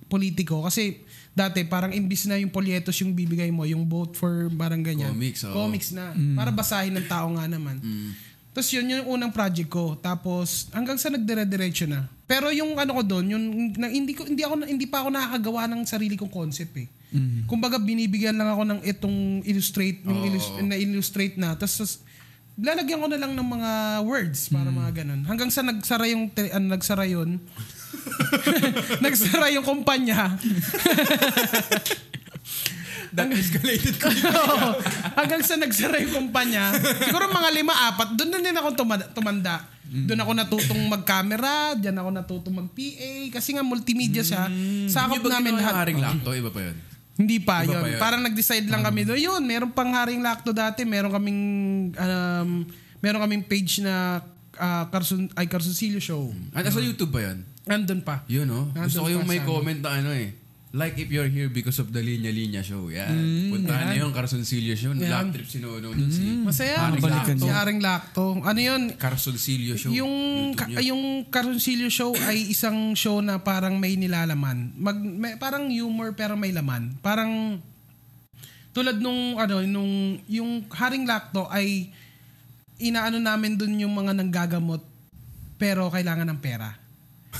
politiko kasi dati parang imbis na yung polyetos yung bibigay mo, yung vote for parang ganyan. Comics, oo. Comics na. Para basahin ng tao nga naman. Tapos yun yung unang project ko. Tapos hanggang sa nagdire-diretso na. Pero yung ano ko doon, yung na, hindi ko hindi ako hindi pa ako nakakagawa ng sarili kong concept eh. Kumbaga binibigyan lang ako ng itong illustrate, yung illus- na illustrate na. Tapos lalagyan ko na lang ng mga words para mga ganun. Hanggang sa nagsara yung te- ano, nagsara yun. nagsara yung kumpanya. That escalated ko. Oo. Hanggang sa nagsara yung kumpanya. Siguro mga lima, apat. Doon na din ako tumanda. tumanda. Doon ako natutong mag-camera, diyan ako natutong mag-PA. Kasi nga multimedia siya. Sakop Hindi ba namin yung lahat. haring lakto? Iba pa yun. Hindi pa, Iba yun. pa yun. Parang nag-decide lang kami doon. Yun, meron pang haring lakto dati. Meron kaming, um, meron kaming page na ah, Carson, ay Carsoncillo Show. Ano sa YouTube ba yan? Andun pa. Yun, no? Nandun Gusto ko yung may comment na ano eh. Like if you're here because of the Linya Linya Show. Yan. Puntahan yan. na yung Carsoncillo Show. Yan. Lap trip si Nono nun si Masaya. Haring balikan Si niya. Haring Lakto. Ano yun? Carsoncillo Show. Yung ka- yung Carsoncillo show ay isang show na parang may nilalaman. Mag may, parang humor pero may laman. Parang tulad nung ano nung yung Haring Lakto ay inaano namin dun yung mga nanggagamot pero kailangan ng pera.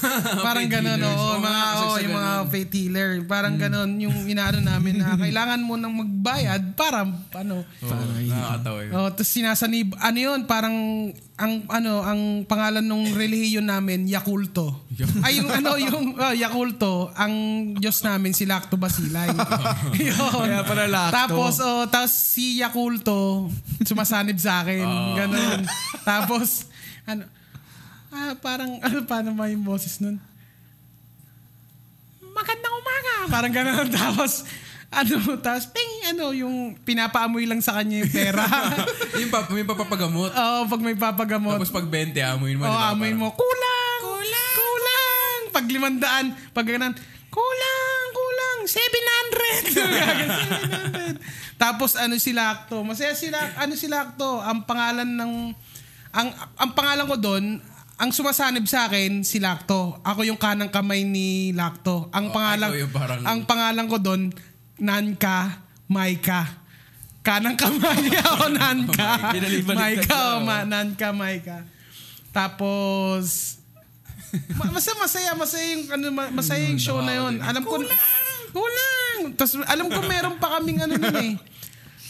parang healers. oo, Oo mga, sa yung mga ganun. Faith healer. Parang gano'n, yung inaano namin na kailangan mo nang magbayad para, ano, nakakatawa yun. Oh, tapos sinasanib, ano yun, parang ang ano, ang pangalan ng relihiyon namin, Yakulto. Ay yung ano, yung oh, Yakulto, ang Diyos namin si Lacto Basilay. Yun. Kaya pala Lacto. Tapos oh, tapos si Yakulto sumasanib sa akin, ganun. Tapos ano Ah, parang ano paano ba yung boses nun? Magandang umaga. Parang ganun. Tapos ano, tapos ping, ano, yung pinapaamoy lang sa kanya yung pera. yung pap may papapagamot. Oo, pag may papagamot. Tapos pag 20, amuin mo. Oo, di ba? amoy Parang- mo, kulang! Kulang! Kulang! Pag limandaan, pag ganun, kulang! Kulang! 700! 700! Tapos ano si Lacto? Masaya sila, ano si Lacto? Ang pangalan ng, ang, ang pangalan ko doon, ang sumasanib sa akin, si Lacto. Ako yung kanang kamay ni Lacto. Ang Oh, pangalan, parang- ang pangalan ko doon, Nanka Maika. Kanang kamay ako, Nanka. Binalibalik Maika, ka. oh, ma, Nanka Maika. Tapos, ma- masaya, masaya, masaya yung, ano, ma- masaya yung show na yun. Alam ko, kulang! Tapos, alam ko meron pa kaming ano nun eh.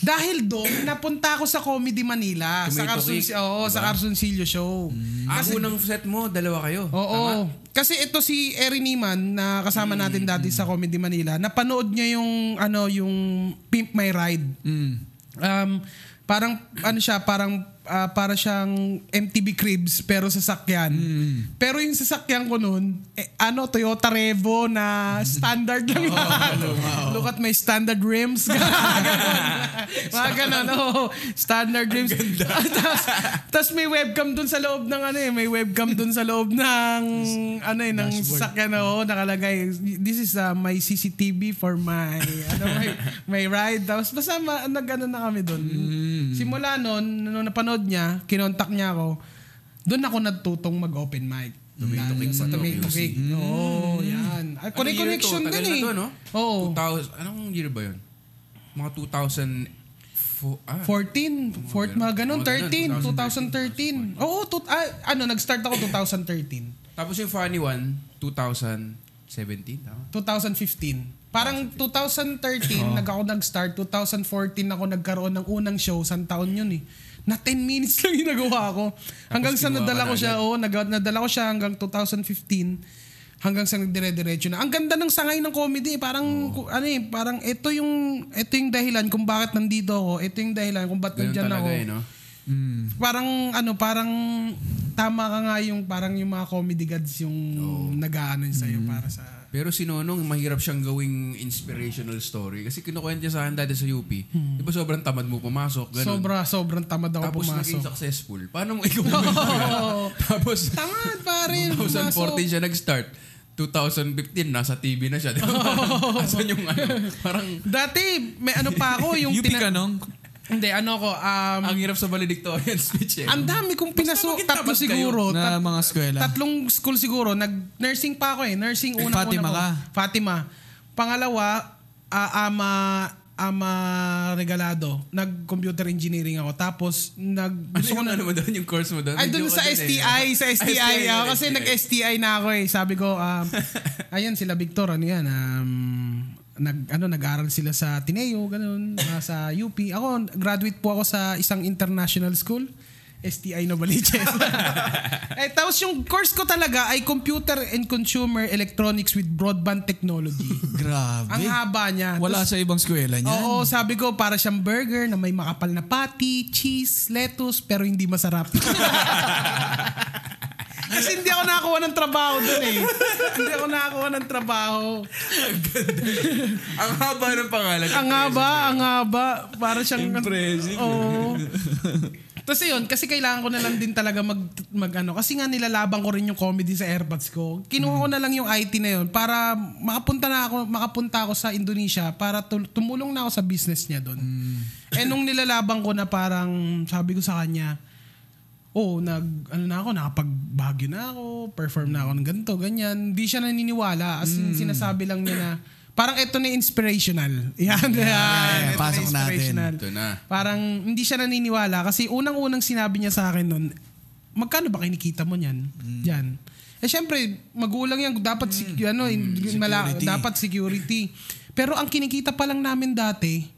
Dahil doon, napunta ako sa Comedy Manila. sa Tomato Carson, Cake, oo, diba? sa Carsoncillo Show. Ah, unang set mo, dalawa kayo. Oo. Kasi ito si Erin Niman na kasama natin dati sa Comedy Manila. Napanood niya yung ano yung Pimp My Ride. Um parang ano siya, parang ah, para siyang MTV Cribs pero sasakyan. Pero yung sasakyan ko noon, eh, ano Toyota Revo na standard lang. Look at my standard rims. Mga ganun. oo. standard rims. Tapos, tapos may webcam dun sa loob ng ano eh, may webcam dun sa loob ng ano eh, ng sasakyan oo, nakalagay. This is uh, my CCTV for my ano my, my ride. Tapos basta ma, nag-ano na kami dun. Simula nun, nung napanood niya, kinontak niya ako, doon ako natutong mag-open mic. Tomato Cake sa Tomato. Cake. Oo, yan. Ay, connect year connection to? Din eh. to, no? Oo. 2000, anong year ba yun? Mga 2000, fo- ah, 14, fourth, mga ganun, Mga 13, ganun, 2013. Oo, tut- ah, ano, nag-start ako 2013. Tapos yung funny one, 2017, tama? 2015. Parang 2013, nag ako nag-start. 2014 ako nagkaroon ng unang show. San taon yun eh. Na 10 minutes lang yung nagawa ko. Hanggang sa nadala ko siya, oo, nag- nadala ko siya hanggang 2015 hanggang sa nagdire-diretso na. Ang ganda ng sangay ng comedy, eh. parang ku- ano eh, parang ito yung ito yung dahilan kung bakit nandito ako. Ito yung dahilan kung bakit nandiyan ako. eh, no? Parang ano, parang tama ka nga yung parang yung mga comedy gods yung nag-aano sa iyo para sa Pero si Nonong, mahirap siyang gawing inspirational story. Kasi kinukwento niya sa akin dati sa UP. Di ba sobrang tamad mo pumasok? Ganun. Sobra, sobrang tamad ako Tapos pumasok. naging successful. Paano mo ikaw Tapos, Tamad pare. 2014 siya nag-start. 2015, nasa TV na siya. Di ba? Asan yung ano? Parang, Dati, may ano pa ako, yung... UP ka nung? Hindi, ano ko, um, ang hirap sa valedictorian speech eh. ang dami kong pinasok. Tatlo siguro. Na tat- mga eskwela. tatlong school siguro. Nag-nursing pa ako eh. Nursing unang Fatima una ko. ka? Fatima. Pangalawa, ah, ama ama regalado. Nag-computer engineering ako. Tapos, nag... ano Gusto ko yung na, ano mo doon, yung course mo doon? Ay, doon sa ka dun eh. STI, sa STI. STI, ako kasi STI. nag-STI na ako eh. Sabi ko, um, ayan sila Victor, ano yan, um, nag ano nag-aral sila sa Tineo ganun sa UP ako graduate po ako sa isang international school STI Novaliches. eh, tapos yung course ko talaga ay Computer and Consumer Electronics with Broadband Technology. Grabe. Ang haba niya. Wala sa ibang eskwela niyan. Oo, sabi ko para siyang burger na may makapal na patty, cheese, lettuce, pero hindi masarap. Kasi hindi ako nakakuha ng trabaho doon eh. hindi ako nakakuha ng trabaho. Ang haba ng pangalan. Ang haba, ang haba. Para siyang... Impressive. Oo. Tapos yun, kasi kailangan ko na lang din talaga mag, mag ano. Kasi nga nilalabang ko rin yung comedy sa airpods ko. Kinuha ko na lang yung IT na yun para makapunta na ako, makapunta ako sa Indonesia para tumulong na ako sa business niya doon. Eh nung nilalabang ko na parang sabi ko sa kanya, oh, nag, ano na ako, nakapagbagyo na ako, perform na ako ng ganito, ganyan. Hindi siya naniniwala. As in, sinasabi lang niya na, parang ito na inspirational. Yan, yan. yeah, ito na pasok natin. inspirational. Ito na. Parang hindi siya naniniwala kasi unang-unang sinabi niya sa akin nun, magkano ba kinikita mo niyan? Yan. Eh syempre, magulang yan, dapat sec- ano, in- mala- Security. dapat security. Pero ang kinikita pa lang namin dati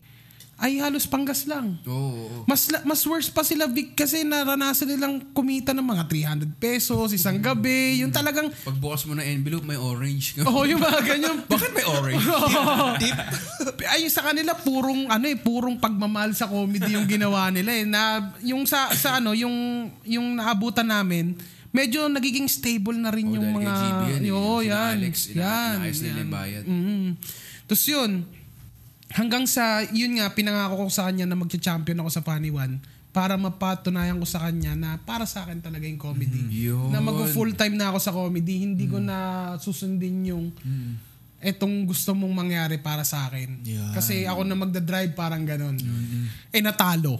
ay halos panggas lang. Oo. oo. Mas mas worse pa sila Vic kasi naranasan nilang kumita ng mga 300 pesos isang gabi. Yung talagang Pagbukas mo ng envelope, may orange. Oh, yung mga ganyan. Bakit may orange? Ay sa kanila purong ano eh purong pagmamahal sa comedy yung ginawa nila eh na yung sa sa ano yung yung naabutan namin medyo nagiging stable na rin Oh, yung mga GB yan eh. Yan. Alex, yan. inaayos nila yan. yung bayad. Mhm. Tapos yun, hanggang sa, yun nga, pinangako ko sa kanya na magcha-champion ako sa Funny One para mapatunayan ko sa kanya na para sa akin talaga yung comedy. Mm-hmm. Yun. Na mag-full time na ako sa comedy, hindi ko na susundin yung etong gusto mong mangyari para sa akin. Yan. Kasi ako na magda-drive parang ganun. Eh natalo.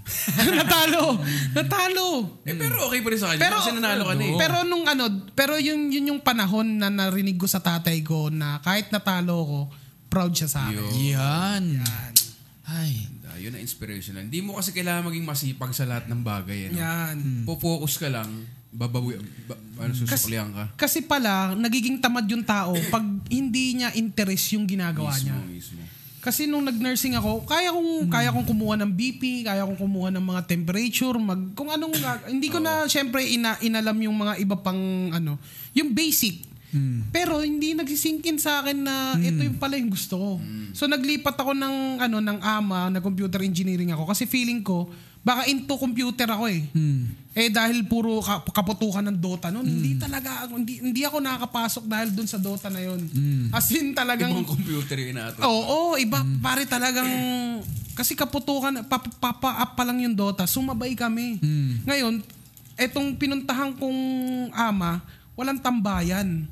natalo. Natalo. eh, pero okay pa rin sa kanya. Pero kasi nanalo ka na eh. Pero nung ano, pero yun yun yung panahon na narinig ko sa tatay ko na kahit natalo ko, proud siya sa akin. Yun. Yan. Yan. Ay. Ah, Yun ang inspirational. Hindi mo kasi kailangan maging masipag sa lahat ng bagay. Ano? Yan. Po-focus ka lang, babawi, ba, ano, susuklihan ka. Kasi pala, nagiging tamad yung tao pag hindi niya interest yung ginagawa Mismo, niya. mismo. Kasi nung nag-nursing ako, kaya kong kaya kong kumuha ng BP, kaya kong kumuha ng mga temperature, mag kung anong hindi ko na syempre ina, inalam yung mga iba pang ano, yung basic. Pero hindi nagsisinkin sa akin na ito yung pala yung gusto ko. So naglipat ako ng ano ng ama na computer engineering ako kasi feeling ko baka into computer ako eh. Eh dahil puro ka- kaputukan ng Dota noon, hindi talaga ako hindi, hindi ako nakakapasok dahil dun sa Dota na yon. As in talagang Ibang computer yung inato. Oo, iba pare talagang kasi kaputukan papa, papa up pa lang yung Dota, sumabay kami. Ngayon, etong pinuntahan kong ama, walang tambayan.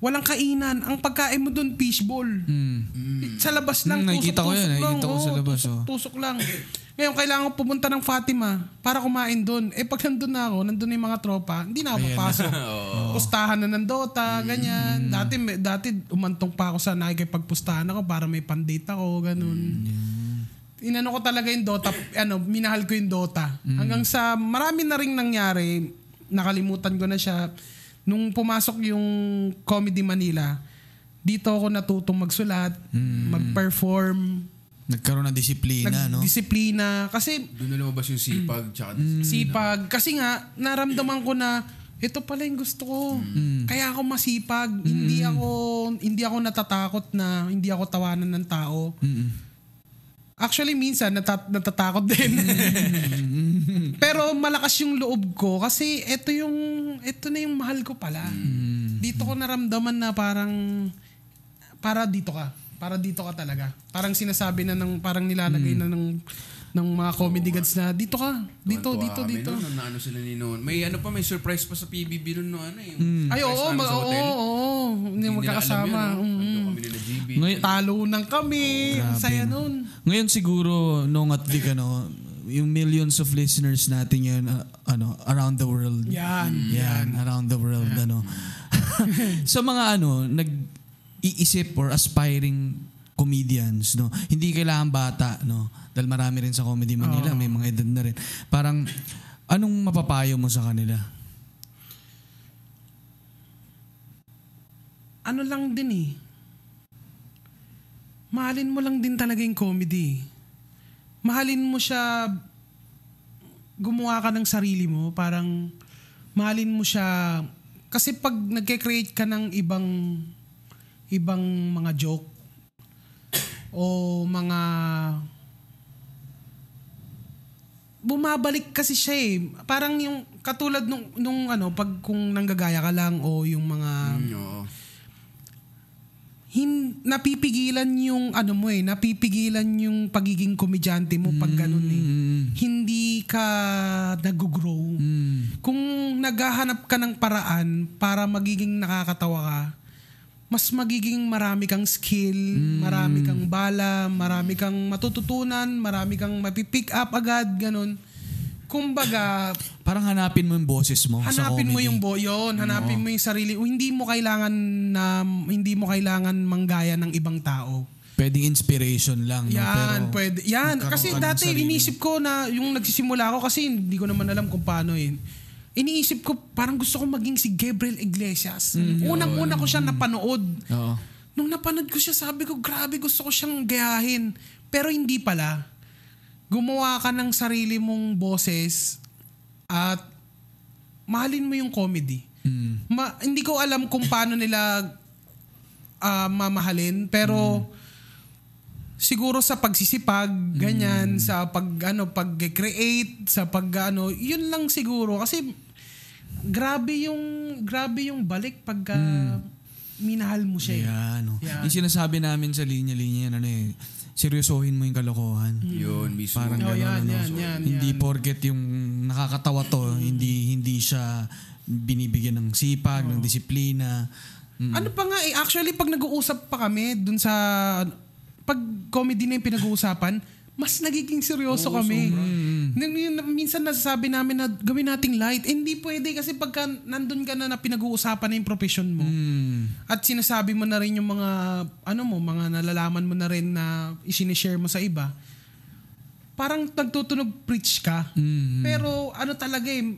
Walang kainan. Ang pagkain mo doon, fishball. Sa labas lang, Hmm, nakikita ko yun, lang. nakikita ko sa labas, tusok- oh. Tusok lang. Ngayon, kailangan ko pumunta ng Fatima para kumain doon. Eh, pag nandun na ako, nandun na yung mga tropa, hindi na ako papasok. Pustahan na ng Dota, ganyan. Dati, dati umantong pa ako sa nakikipagpustahan ako para may pandate ako, ganun. Inano ko talaga yung Dota, ano, minahal ko yung Dota. Hanggang sa marami na ring nangyari, nakalimutan ko na siya. Nung pumasok yung Comedy Manila, dito ako natutong magsulat, mag-perform, Nagkaroon ng disiplina, no? nagdisiplina. Kasi Doon na lumabas yung sipag. Tsaka sipag. Kasi nga, naramdaman ko na ito pala yung gusto ko. Kaya ako masipag. Hindi ako hindi ako natatakot na hindi ako tawanan ng tao. Actually, minsan nata- natatakot din. Pero malakas yung loob ko kasi ito yung ito na yung mahal ko pala. Dito ko naramdaman na parang para dito ka. Para dito ka talaga. Parang sinasabi na ng parang nilalagay na ng ng mga comedy gods na dito ka. Dito, Tuwan-tuwa dito, kami dito. Noon, na ano sila ni noon. May ano pa, may surprise pa sa PBB noon, no, ano eh. Ay, oo, ma- oo, hotel. oo, oo. Hindi nila magkakasama. yun, no? Mm. Nandun kami nila GB. Ngay- Talunan kami. Ang saya nun. Ngayon siguro, nung at Vic, ano, yung millions of listeners natin yun, uh, ano, around the world. Yan. Yan, around the world, ano. sa mga ano, nag-iisip or aspiring comedians, no. Hindi kailangan bata, no. Dahil marami rin sa Comedy Manila, may mga edad na rin. Parang anong mapapayo mo sa kanila? Ano lang din eh. Mahalin mo lang din talaga yung comedy. Mahalin mo siya gumawa ka ng sarili mo, parang mahalin mo siya kasi pag nagke-create ka ng ibang ibang mga joke o mga bumabalik kasi siya eh. Parang yung katulad nung, nung ano, pag kung nanggagaya ka lang o yung mga Mm, oo. hin, napipigilan yung ano mo eh, napipigilan yung pagiging komedyante mo pag ganun eh. Hindi ka nag-grow. Kung naghahanap ka ng paraan para magiging nakakatawa ka, mas magiging marami kang skill, marami kang bala, marami kang matututunan, marami kang mapipick up agad, ganun. Kumbaga, Parang hanapin mo yung boses mo hanapin mo yung boyon, hanapin mo yung sarili. Hindi mo kailangan na hindi mo kailangan manggaya ng ibang tao. Pwedeng inspiration lang. no? Yan, Pero, pwede. Yan, kasi dati inisip ko na yung nagsisimula ako kasi hindi ko naman alam kung paano yun. Iniisip ko parang gusto ko maging si Gabriel Iglesias. Mm, Unang-una ko siya napanood. Oo. Nung napanood ko siya, sabi ko, grabe, gusto ko siyang gayahin. Pero hindi pala. Gumawa ka ng sarili mong boses at mahalin mo yung comedy. Mm. Ma- hindi ko alam kung paano nila ah, mamahalin, pero siguro sa pagsisipag, ganyan, sa pag ano, pag-create, sa pag ano, yun lang siguro kasi grabe yung grabe yung balik pagka minahal mo siya. eh. Yan. no. Yan. Yung sinasabi namin sa linya-linya yan, ano eh, seryosohin mo yung kalokohan. Yun, mismo. Parang Oh, gano'n, yan, ano. yan, yan, hindi yan. porket yung nakakatawa to, hindi hindi siya binibigyan ng sipag, ng disiplina. Mm. Ano pa nga eh, actually pag nag-uusap pa kami dun sa, pag comedy na yung pinag-uusapan, mas nagiging seryoso kami. Nung yun, minsan nasasabi namin na gawin nating light. Eh, hindi pwede kasi pagka nandun ka na na pinag-uusapan na yung profession mo. Mm. At sinasabi mo na rin yung mga, ano mo, mga nalalaman mo na rin na isinishare mo sa iba. Parang nagtutunog preach ka. Mm. Pero ano talaga eh,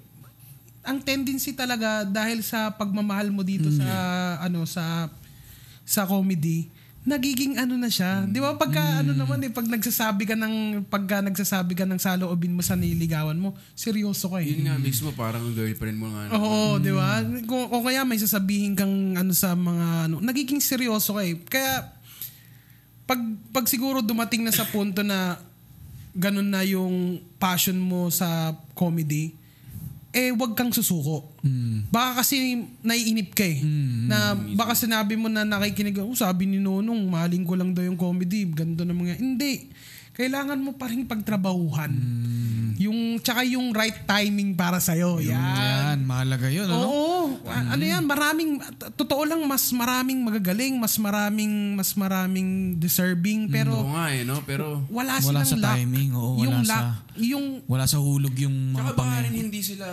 ang tendency talaga dahil sa pagmamahal mo dito sa ano sa sa comedy, nagiging ano na siya. 'Di ba? Pagka ano naman eh pag nagsasabi ka ng pagka nagsasabi ka ng saloobin mo sa niligawan mo, seryoso ka eh. Yun nga mismo, parang girlfriend mo nga. Oo, di ba? Kung, o kaya may sasabihin kang ano sa mga ano, nagiging seryoso ka eh. Kaya pag pag siguro dumating na sa punto na ganun na yung passion mo sa comedy, eh wag kang susuko. Baka kasi naiinip ka eh. na baka sinabi mo na nakikinig, oh, sabi ni Nonong, maling ko lang daw yung comedy, ganito na mga. Hindi. Kailangan mo pa rin pagtrabahuhan. Yung, tsaka yung right timing para sa'yo. Yan. Yan, mahalaga yun. Ano? Oo. A- Ano yan, maraming, totoo lang, mas maraming magagaling, mas maraming, mas maraming deserving, pero Oo nga eh, no? Pero, wala Wala silang sa luck. timing, oo, wala yung sa- luck, yung Wala sa hulog yung mga pangyayari. hindi sila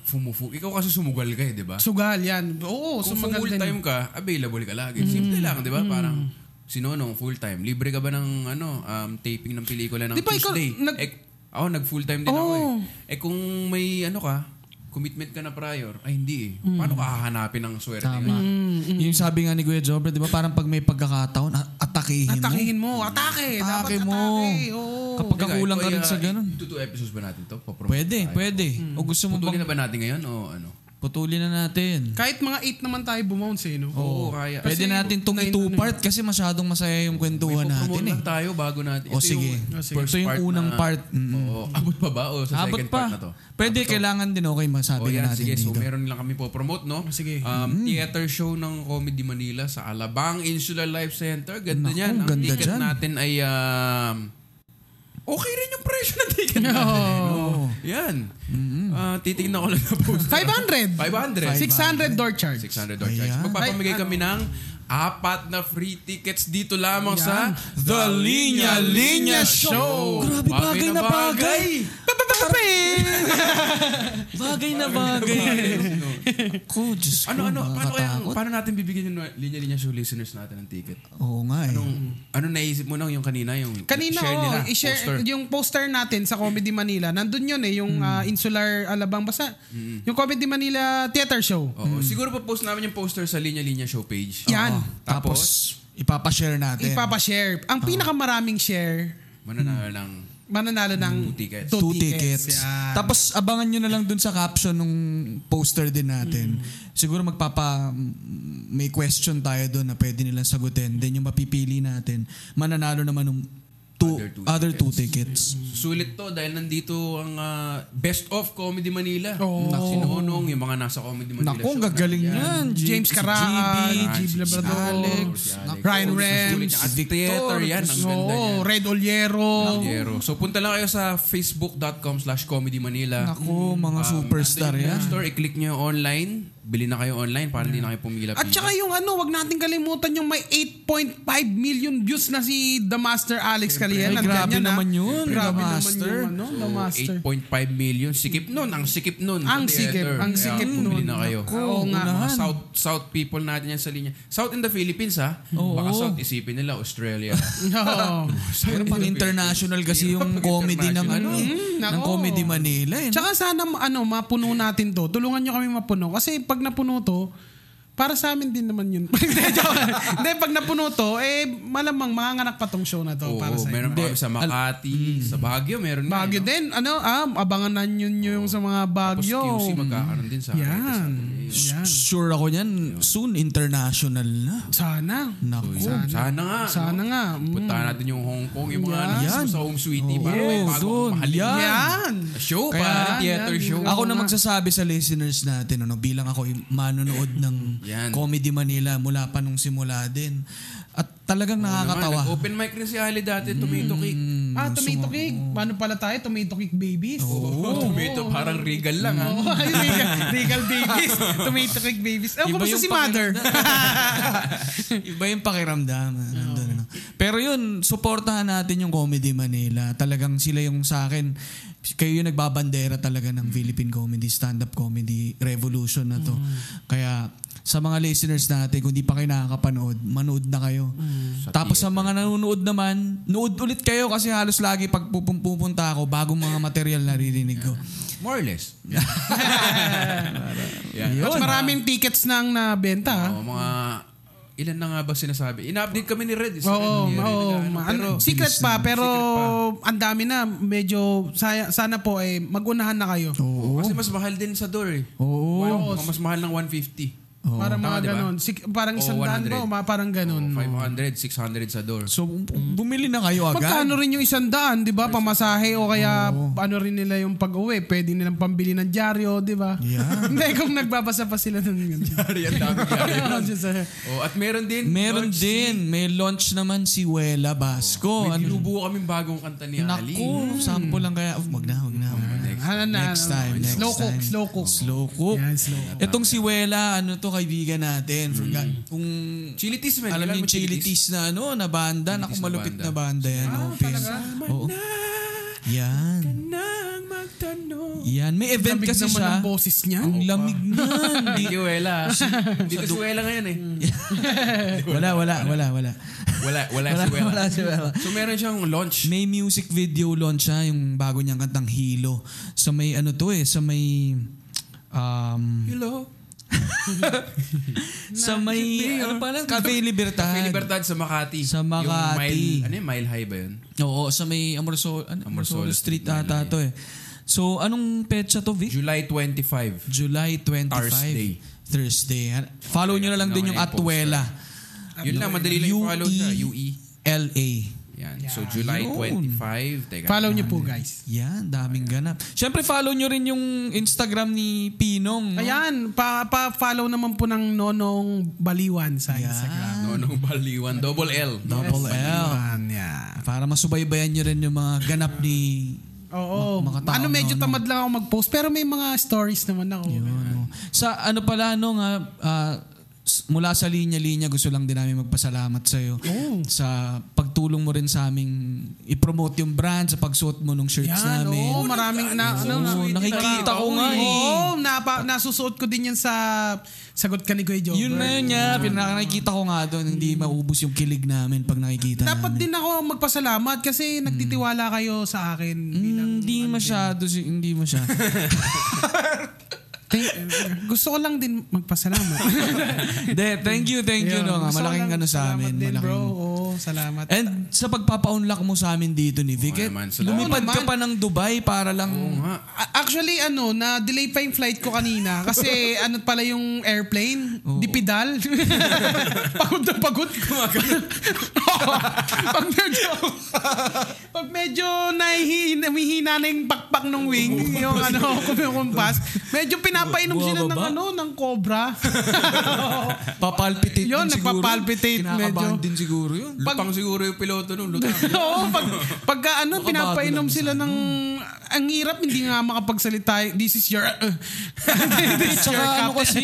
fumufu. Ikaw kasi sumugal ka eh, di ba? sugal yan. Oo, Kung sumagal full din. time ka, available ka lagi. Simple lang, di ba? Parang, si Nonong full time. Libre ka ba ng ano, um, taping ng pelikula ng Di ba ikaw, Tuesday? nag- eh, ako, nag full time din ako Oo. eh. Eh kung may ano ka, commitment ka na prior, ay hindi eh. Paano ka hahanapin ng swerte? Tama. Mm, Yung sabi nga ni Kuya Jobre, di ba parang pag may pagkakataon, atakihin mo. Atakihin mo. Atake. Atake Dapat mo. atake. Oo. Kapag kakulang ka rin sa ganun. Ito two episodes ba natin to? Pwede, tayo. pwede. O gusto mo Putulin bang na ba natin ngayon o ano? Putulin na natin? Kahit mga 8 naman tayo bumounce eh, no? Oo, kaya. Pwede Kasi natin itong i-two-part kasi masyadong masaya yung kwentuhan natin eh. lang tayo bago natin. O Ito sige. yung O sige. first Ito yung part unang na- part. Mm. Oo. Abot pa ba o sa Abot second pa. part na to? Pwede, kailangan din okay masabi yan, na natin sige. So dito. meron lang kami po promote, no? Sige. Um, Theater show ng Comedy Manila sa Alabang Insular Life Center. Ganda Naku, niyan. Ang ganda ticket dyan. natin ay um, okay rin yung presyo ng ticket natin. Oo. Yan. Ah, titignan ko lang na post. 500. 500. 600 door charge. 600 door charge. Ayan. Magpapamigay Ay, kami ng apat na free tickets dito lamang sa The Linya Linya Show. Grabe, bagay na bagay. Bagay na bagay. Ako, Diyos ko, ano, ano, paano, kaya, paano natin bibigyan yung Linya Linya Show listeners natin ng ticket? Oo nga eh. Ano naisip mo nang yung kanina? Yung Kanina, share nila, oh, i-share, poster. yung poster natin sa Comedy Manila, nandun yun eh, yung ah, Insular Alabang Basta. Yung Comedy Manila Theater Show. Oo, Siguro pa post namin yung poster sa Linya Linya Show page. Yan. Oo. Tapos, ipapashare natin. Ipapashare. Ang pinakamaraming share, Mananalo ng mananalo ng Two tickets. two two tickets. Yan. Tapos abangan nyo na lang dun sa caption ng poster din natin. Siguro magpapa may question tayo doon na pwede nilang sagutin. Then yung mapipili natin, mananalo naman ng two, Other two other two tickets. Sulit to dahil nandito ang ah, Best of Comedy Manila. Oo. Si Nonong, yung mga nasa Comedy Manila Naku, ang gagaling yan. James si Caraan, GB, G. si Labrador, Alex, Ryan Rems, theater yan. Ang ganda Oo, niya. Red Oliero. Yero. So punta lang kayo sa facebook.com slash comedy Manila. Naku, mga superstar nandun yung yan. Store, i-click nyo online. Bili na kayo online para hindi na kayo pumila. At saka yung ano, wag natin kalimutan yung may 8.5 million views na si The Master Alex Calian. Ay, grabe naman yun, The Grabe naman Master. yung ano, The Master. 8.5 million. Sikip nun. Ang sikip nun. Ang sikip, theater. ang Kaya sikip bumili nun. na kayo. Oo nga. Mga South, South people natin yan sa linya. South in the Philippines ha. Oo. Baka South isipin nila Australia. Oo. Pero pang international kasi yung comedy ng ano, Mm, ng comedy Manila. Eh. Tsaka sana ano, mapuno natin to. Tulungan nyo kami mapuno. Kasi pag napuno to, para sa amin din naman yun. Hindi, pag napuno to, eh, malamang manganganak pa tong show na to Oo, para sa meron pa kami sa Makati, sa Baguio, meron na. Baguio eh, no? din. Ano, ah, abangan nyo nyo yung sa mga Tapos Baguio. QC magkakaroon din sa Yan. Yan. Sure ako yan, soon international na. Sana. Naku. Sana, sana nga. Sana no? nga. Mm. Puntahan natin yung Hong Kong, yung mga Yan. Yan. sa Home Sweetie. Oo, para may bagong mahalin Yan. Yan. show, Kaya- para theater yan. show. Ako na magsasabi sa listeners natin, ano, bilang ako manonood ng Yan. Comedy Manila mula pa nung simula din. At talagang nakakatawa. Open mic rin si Ali dati, Tomato Cake. Ah, tomato cake. Paano pala tayo? Tomato cake babies. Oh, tomato, parang regal lang ha. Oh, regal, regal babies. Tomato cake babies. Eh, Iba kumusta si mother? Iba yung pakiramdam. Nandun, ano. Pero yun, suportahan natin yung Comedy Manila. Talagang sila yung sa akin, kayo yung nagbabandera talaga ng Philippine Comedy, stand-up comedy revolution na to. Kaya sa mga listeners natin, kung di pa kayo nakakapanood, manood na kayo. Tapos sa mga nanonood naman, nood ulit kayo kasi halos lagi pag pupun- pupunta ako, bagong mga material naririnig ko. More or less. At maraming tickets nang nabenta. Oo, mga ilan na nga ba sinasabi? Ina-update kami ni Red. Isa Oo, rin, oo. ano, pero, ano, secret pa, pero ang dami na. Medyo, saya, sana po eh, magunahan na kayo. Oo. kasi mas mahal din sa door eh. Oo. Wow, mas mahal ng 150. Oo. Para Tama, mga di ba? ganun. Sik- parang isang daan 100. ba? o Parang ganun. 500, 600 sa door. So, bumili na kayo agad. Magkano rin yung isang daan, di ba? Pamasahe o kaya ano rin nila yung pag-uwi. Pwede nilang pambili ng dyaryo, di ba? Yeah. Hindi, kung nagbabasa pa sila ng ganun. Ang dami Diyos, eh. Oh, at meron din. Meron launch din. May launch naman si Wela Basco. May Ano? kaming bagong kanta ni Ali. Naku, sample lang kaya. Oh, wag na, wag na. wag na. Ano na, Next ano, time, next slow cook, time. slow cook. Slow cook. Yan, slow cook. Itong si Wela, ano to, kaibigan natin. Forgot, kung Chili Teas, man. alam niyo Chili Teas na ano, na banda. Naku, malupit banda. na banda yan. Ah, talaga? Oo. Yan. Magtanong. Yan. May event Lamig kasi naman siya. ang boses niya. Ang lamig niyan. Di- Hindi, Wela. Dito si Wela ngayon eh. wala, wala, wala, wala. Wala, wala, Wala, si Wela. wala si Wela. So meron siyang launch. May music video launch siya, yung bago niyang kantang Hilo. Sa may ano to eh, sa may um, Hello. sa may ano pa lang, Cafe Libertad. Cafe Libertad sa Makati. Sa Yung Makati. mile, ano yung mile high ba yun? Oo, sa may Amorsol, ano, Street Street, ata to eh. So, anong petsa to, Vic? July 25. July 25. Thursday. Thursday. Follow nyo na lang din yung Atuela. Yun lang, madali lang yung follow siya. UE. UE. LA. Yan. So July Yun. 25. Teka. Follow niyo po, guys. Yan, daming ganap. Siyempre, follow nyo rin yung Instagram ni Pinong. no? Ayan, pa, pa-follow naman po ng Nonong Baliwan sa Instagram. No, no, Baliwan. Double L. Double L. Baliwan, yeah. Para masubaybayan nyo rin yung mga ganap ni... Oo. Mga tao, ano, medyo no, no. tamad lang ako mag-post. Pero may mga stories naman ako. Ano. Sa ano pala, no, nga, s- mula sa linya-linya, gusto lang din namin magpasalamat sa iyo sa pagtulong mo rin sa aming i-promote yung brand sa pagsuot mo ng shirts Yan, namin. oo, maraming na, ano, Oo, na- nakikita ko nga eh. Oo, napa, nasusuot ko din yan sa sagot ka ni Kuya Jover. Yun na yun niya. Pinakakita ko nga doon. Hindi maubos yung kilig namin pag nakikita Dapat namin. din ako magpasalamat kasi nagtitiwala kayo sa akin. bilang- Mm, Hindi masyado. si- Hindi masyado. Thank- gusto ko lang din magpasalamat. De, thank you, thank you. Yun, No, nga. Malaking lang- ano sa amin. Din, malaking, bro. Oo, salamat. And sa pagpapa-unlock mo sa amin dito ni Vic, Oo eh, naman, lumipad ka pa ng Dubai para lang... Oo. A- Actually, ano, na-delay pa yung flight ko kanina kasi ano pala yung airplane. Dipidal. pagod na pagod. Pag medyo, pag medyo nahihi, namihina na yung pakpak ng wing, yung ano, kumpas, medyo pinapainom sila ng ano, ng cobra. Papalpitate Yun, din siguro. nagpapalpitate Kinakabahan medyo. din siguro yun. Lutang siguro yung piloto nung lutang. Oo, pag, pagka ano, pinapainom sila ng, ang hirap, hindi nga makapagsalita. This is your, this is your Tsaka ano kasi,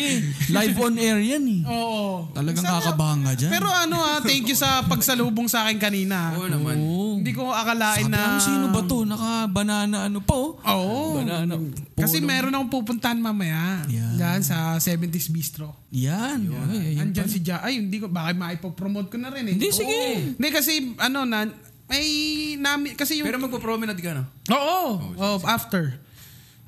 live on air yan eh. Oo. Talagang Sana- kakabahan ka dyan. Pero ano ah, thank you sa pagsalubong sa akin kanina. Oo naman. Oo. Hindi ko akalain Sabi na... namin, sino ba to? Naka-banana ano pa oh. Oo. Banana. Kasi polo. meron akong pupuntahan mamaya. Yeah. Yan sa 70s Bistro. Yan. Ay, ayun Andyan si Ja. Ay, hindi ko, baka maipopromote ko na rin eh. Hindi, sige. Hindi kasi, ano na, may nami, kasi yung... Pero magpo-promenade ka na. Oo, oh, after.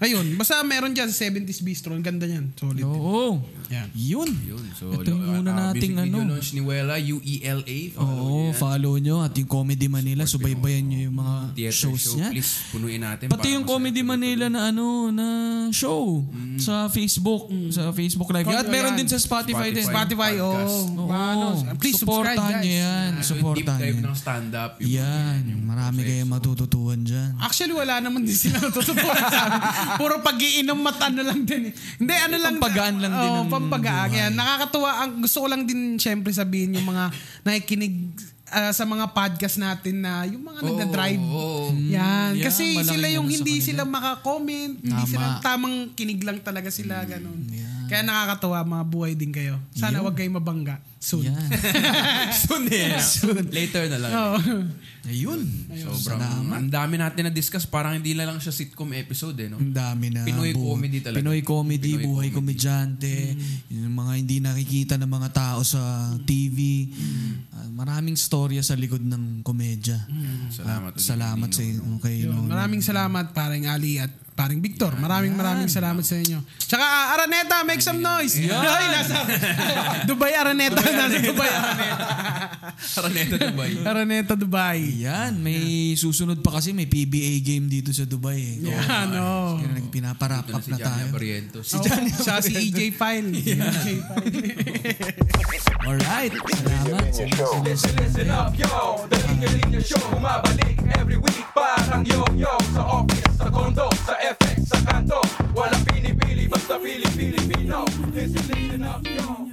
Ayun, basta meron dyan sa 70s Bistro. Ang ganda niyan. Solid. Oo. Yan. Yun. Yun. So, Ito yung una uh, nating music video ano. launch ni Wela, U-E-L-A. Follow Oo, niyo yan. follow nyo at yung Comedy Manila, subaybayan nyo yung mga Theater shows show, niya. please punuin natin. Pati yung Comedy. Manila na ano na show sa Facebook, sa Facebook Live. At meron yan. din sa Spotify, din. Spotify, oh. Oo. Ano, please guys. nyo yan. So, deep Supportahan dive nyo. ng stand-up. yung- Yan, marami kayong matututuan dyan. Actually, wala naman din sila natututunan sa amin. Puro pag-iinom mat ano lang din. eh. Hindi, ano lang. Pampagaan lang din ang pampagaan. Yan. Nakakatuwa. Ang, gusto ko lang din syempre sabihin yung mga nakikinig ah, sa mga podcast natin na yung mga Oo, nagda-drive. oo. Yan. Yeah, Kasi sila yung ano hindi sila maka-comment. Hindi Tama. sila tamang kinig lang talaga sila. Ganun. yeah. Kaya nakakatuwa. Mga buhay din kayo. Sana wag kayong mabangga. Soon. Yan. Soon eh. Later na lang. Oo. Ayun. Sobrang, Salamat. ang dami natin na-discuss. Parang hindi na lang siya sitcom episode eh. No? Ang dami na. Pinoy bu- comedy talaga. Pinoy comedy, Pinoy buhay comedy. komedyante, yung mga hindi nakikita ng mga tao sa TV. Ah, maraming storya sa likod ng komedya. Salamat. At ulit, salamat sa Nino. kay Yun, Nono. maraming salamat paring Ali at paring Victor. Maraming maraming salamat sa inyo. Tsaka Araneta, make some noise. Ay, nasa Dubai Araneta. Nasa Dubai Araneta. Araneta Dubai. Araneta, Dubai. Yan, may susunod pa kasi may PBA game dito sa Dubai eh. Yan, oh. Kaya nagpinaparap Ito na up si na Johnny tayo. Barrientos. Si Johnny, siya si EJ File. EJ File. Alright, salamat. Listen, listen up, yo The Linya Linya Show Bumabalik every week Parang yo-yo Sa office, sa condo, sa FX, sa kanto Walang pinipili, basta pili-Pilipino Listen, listen up, yo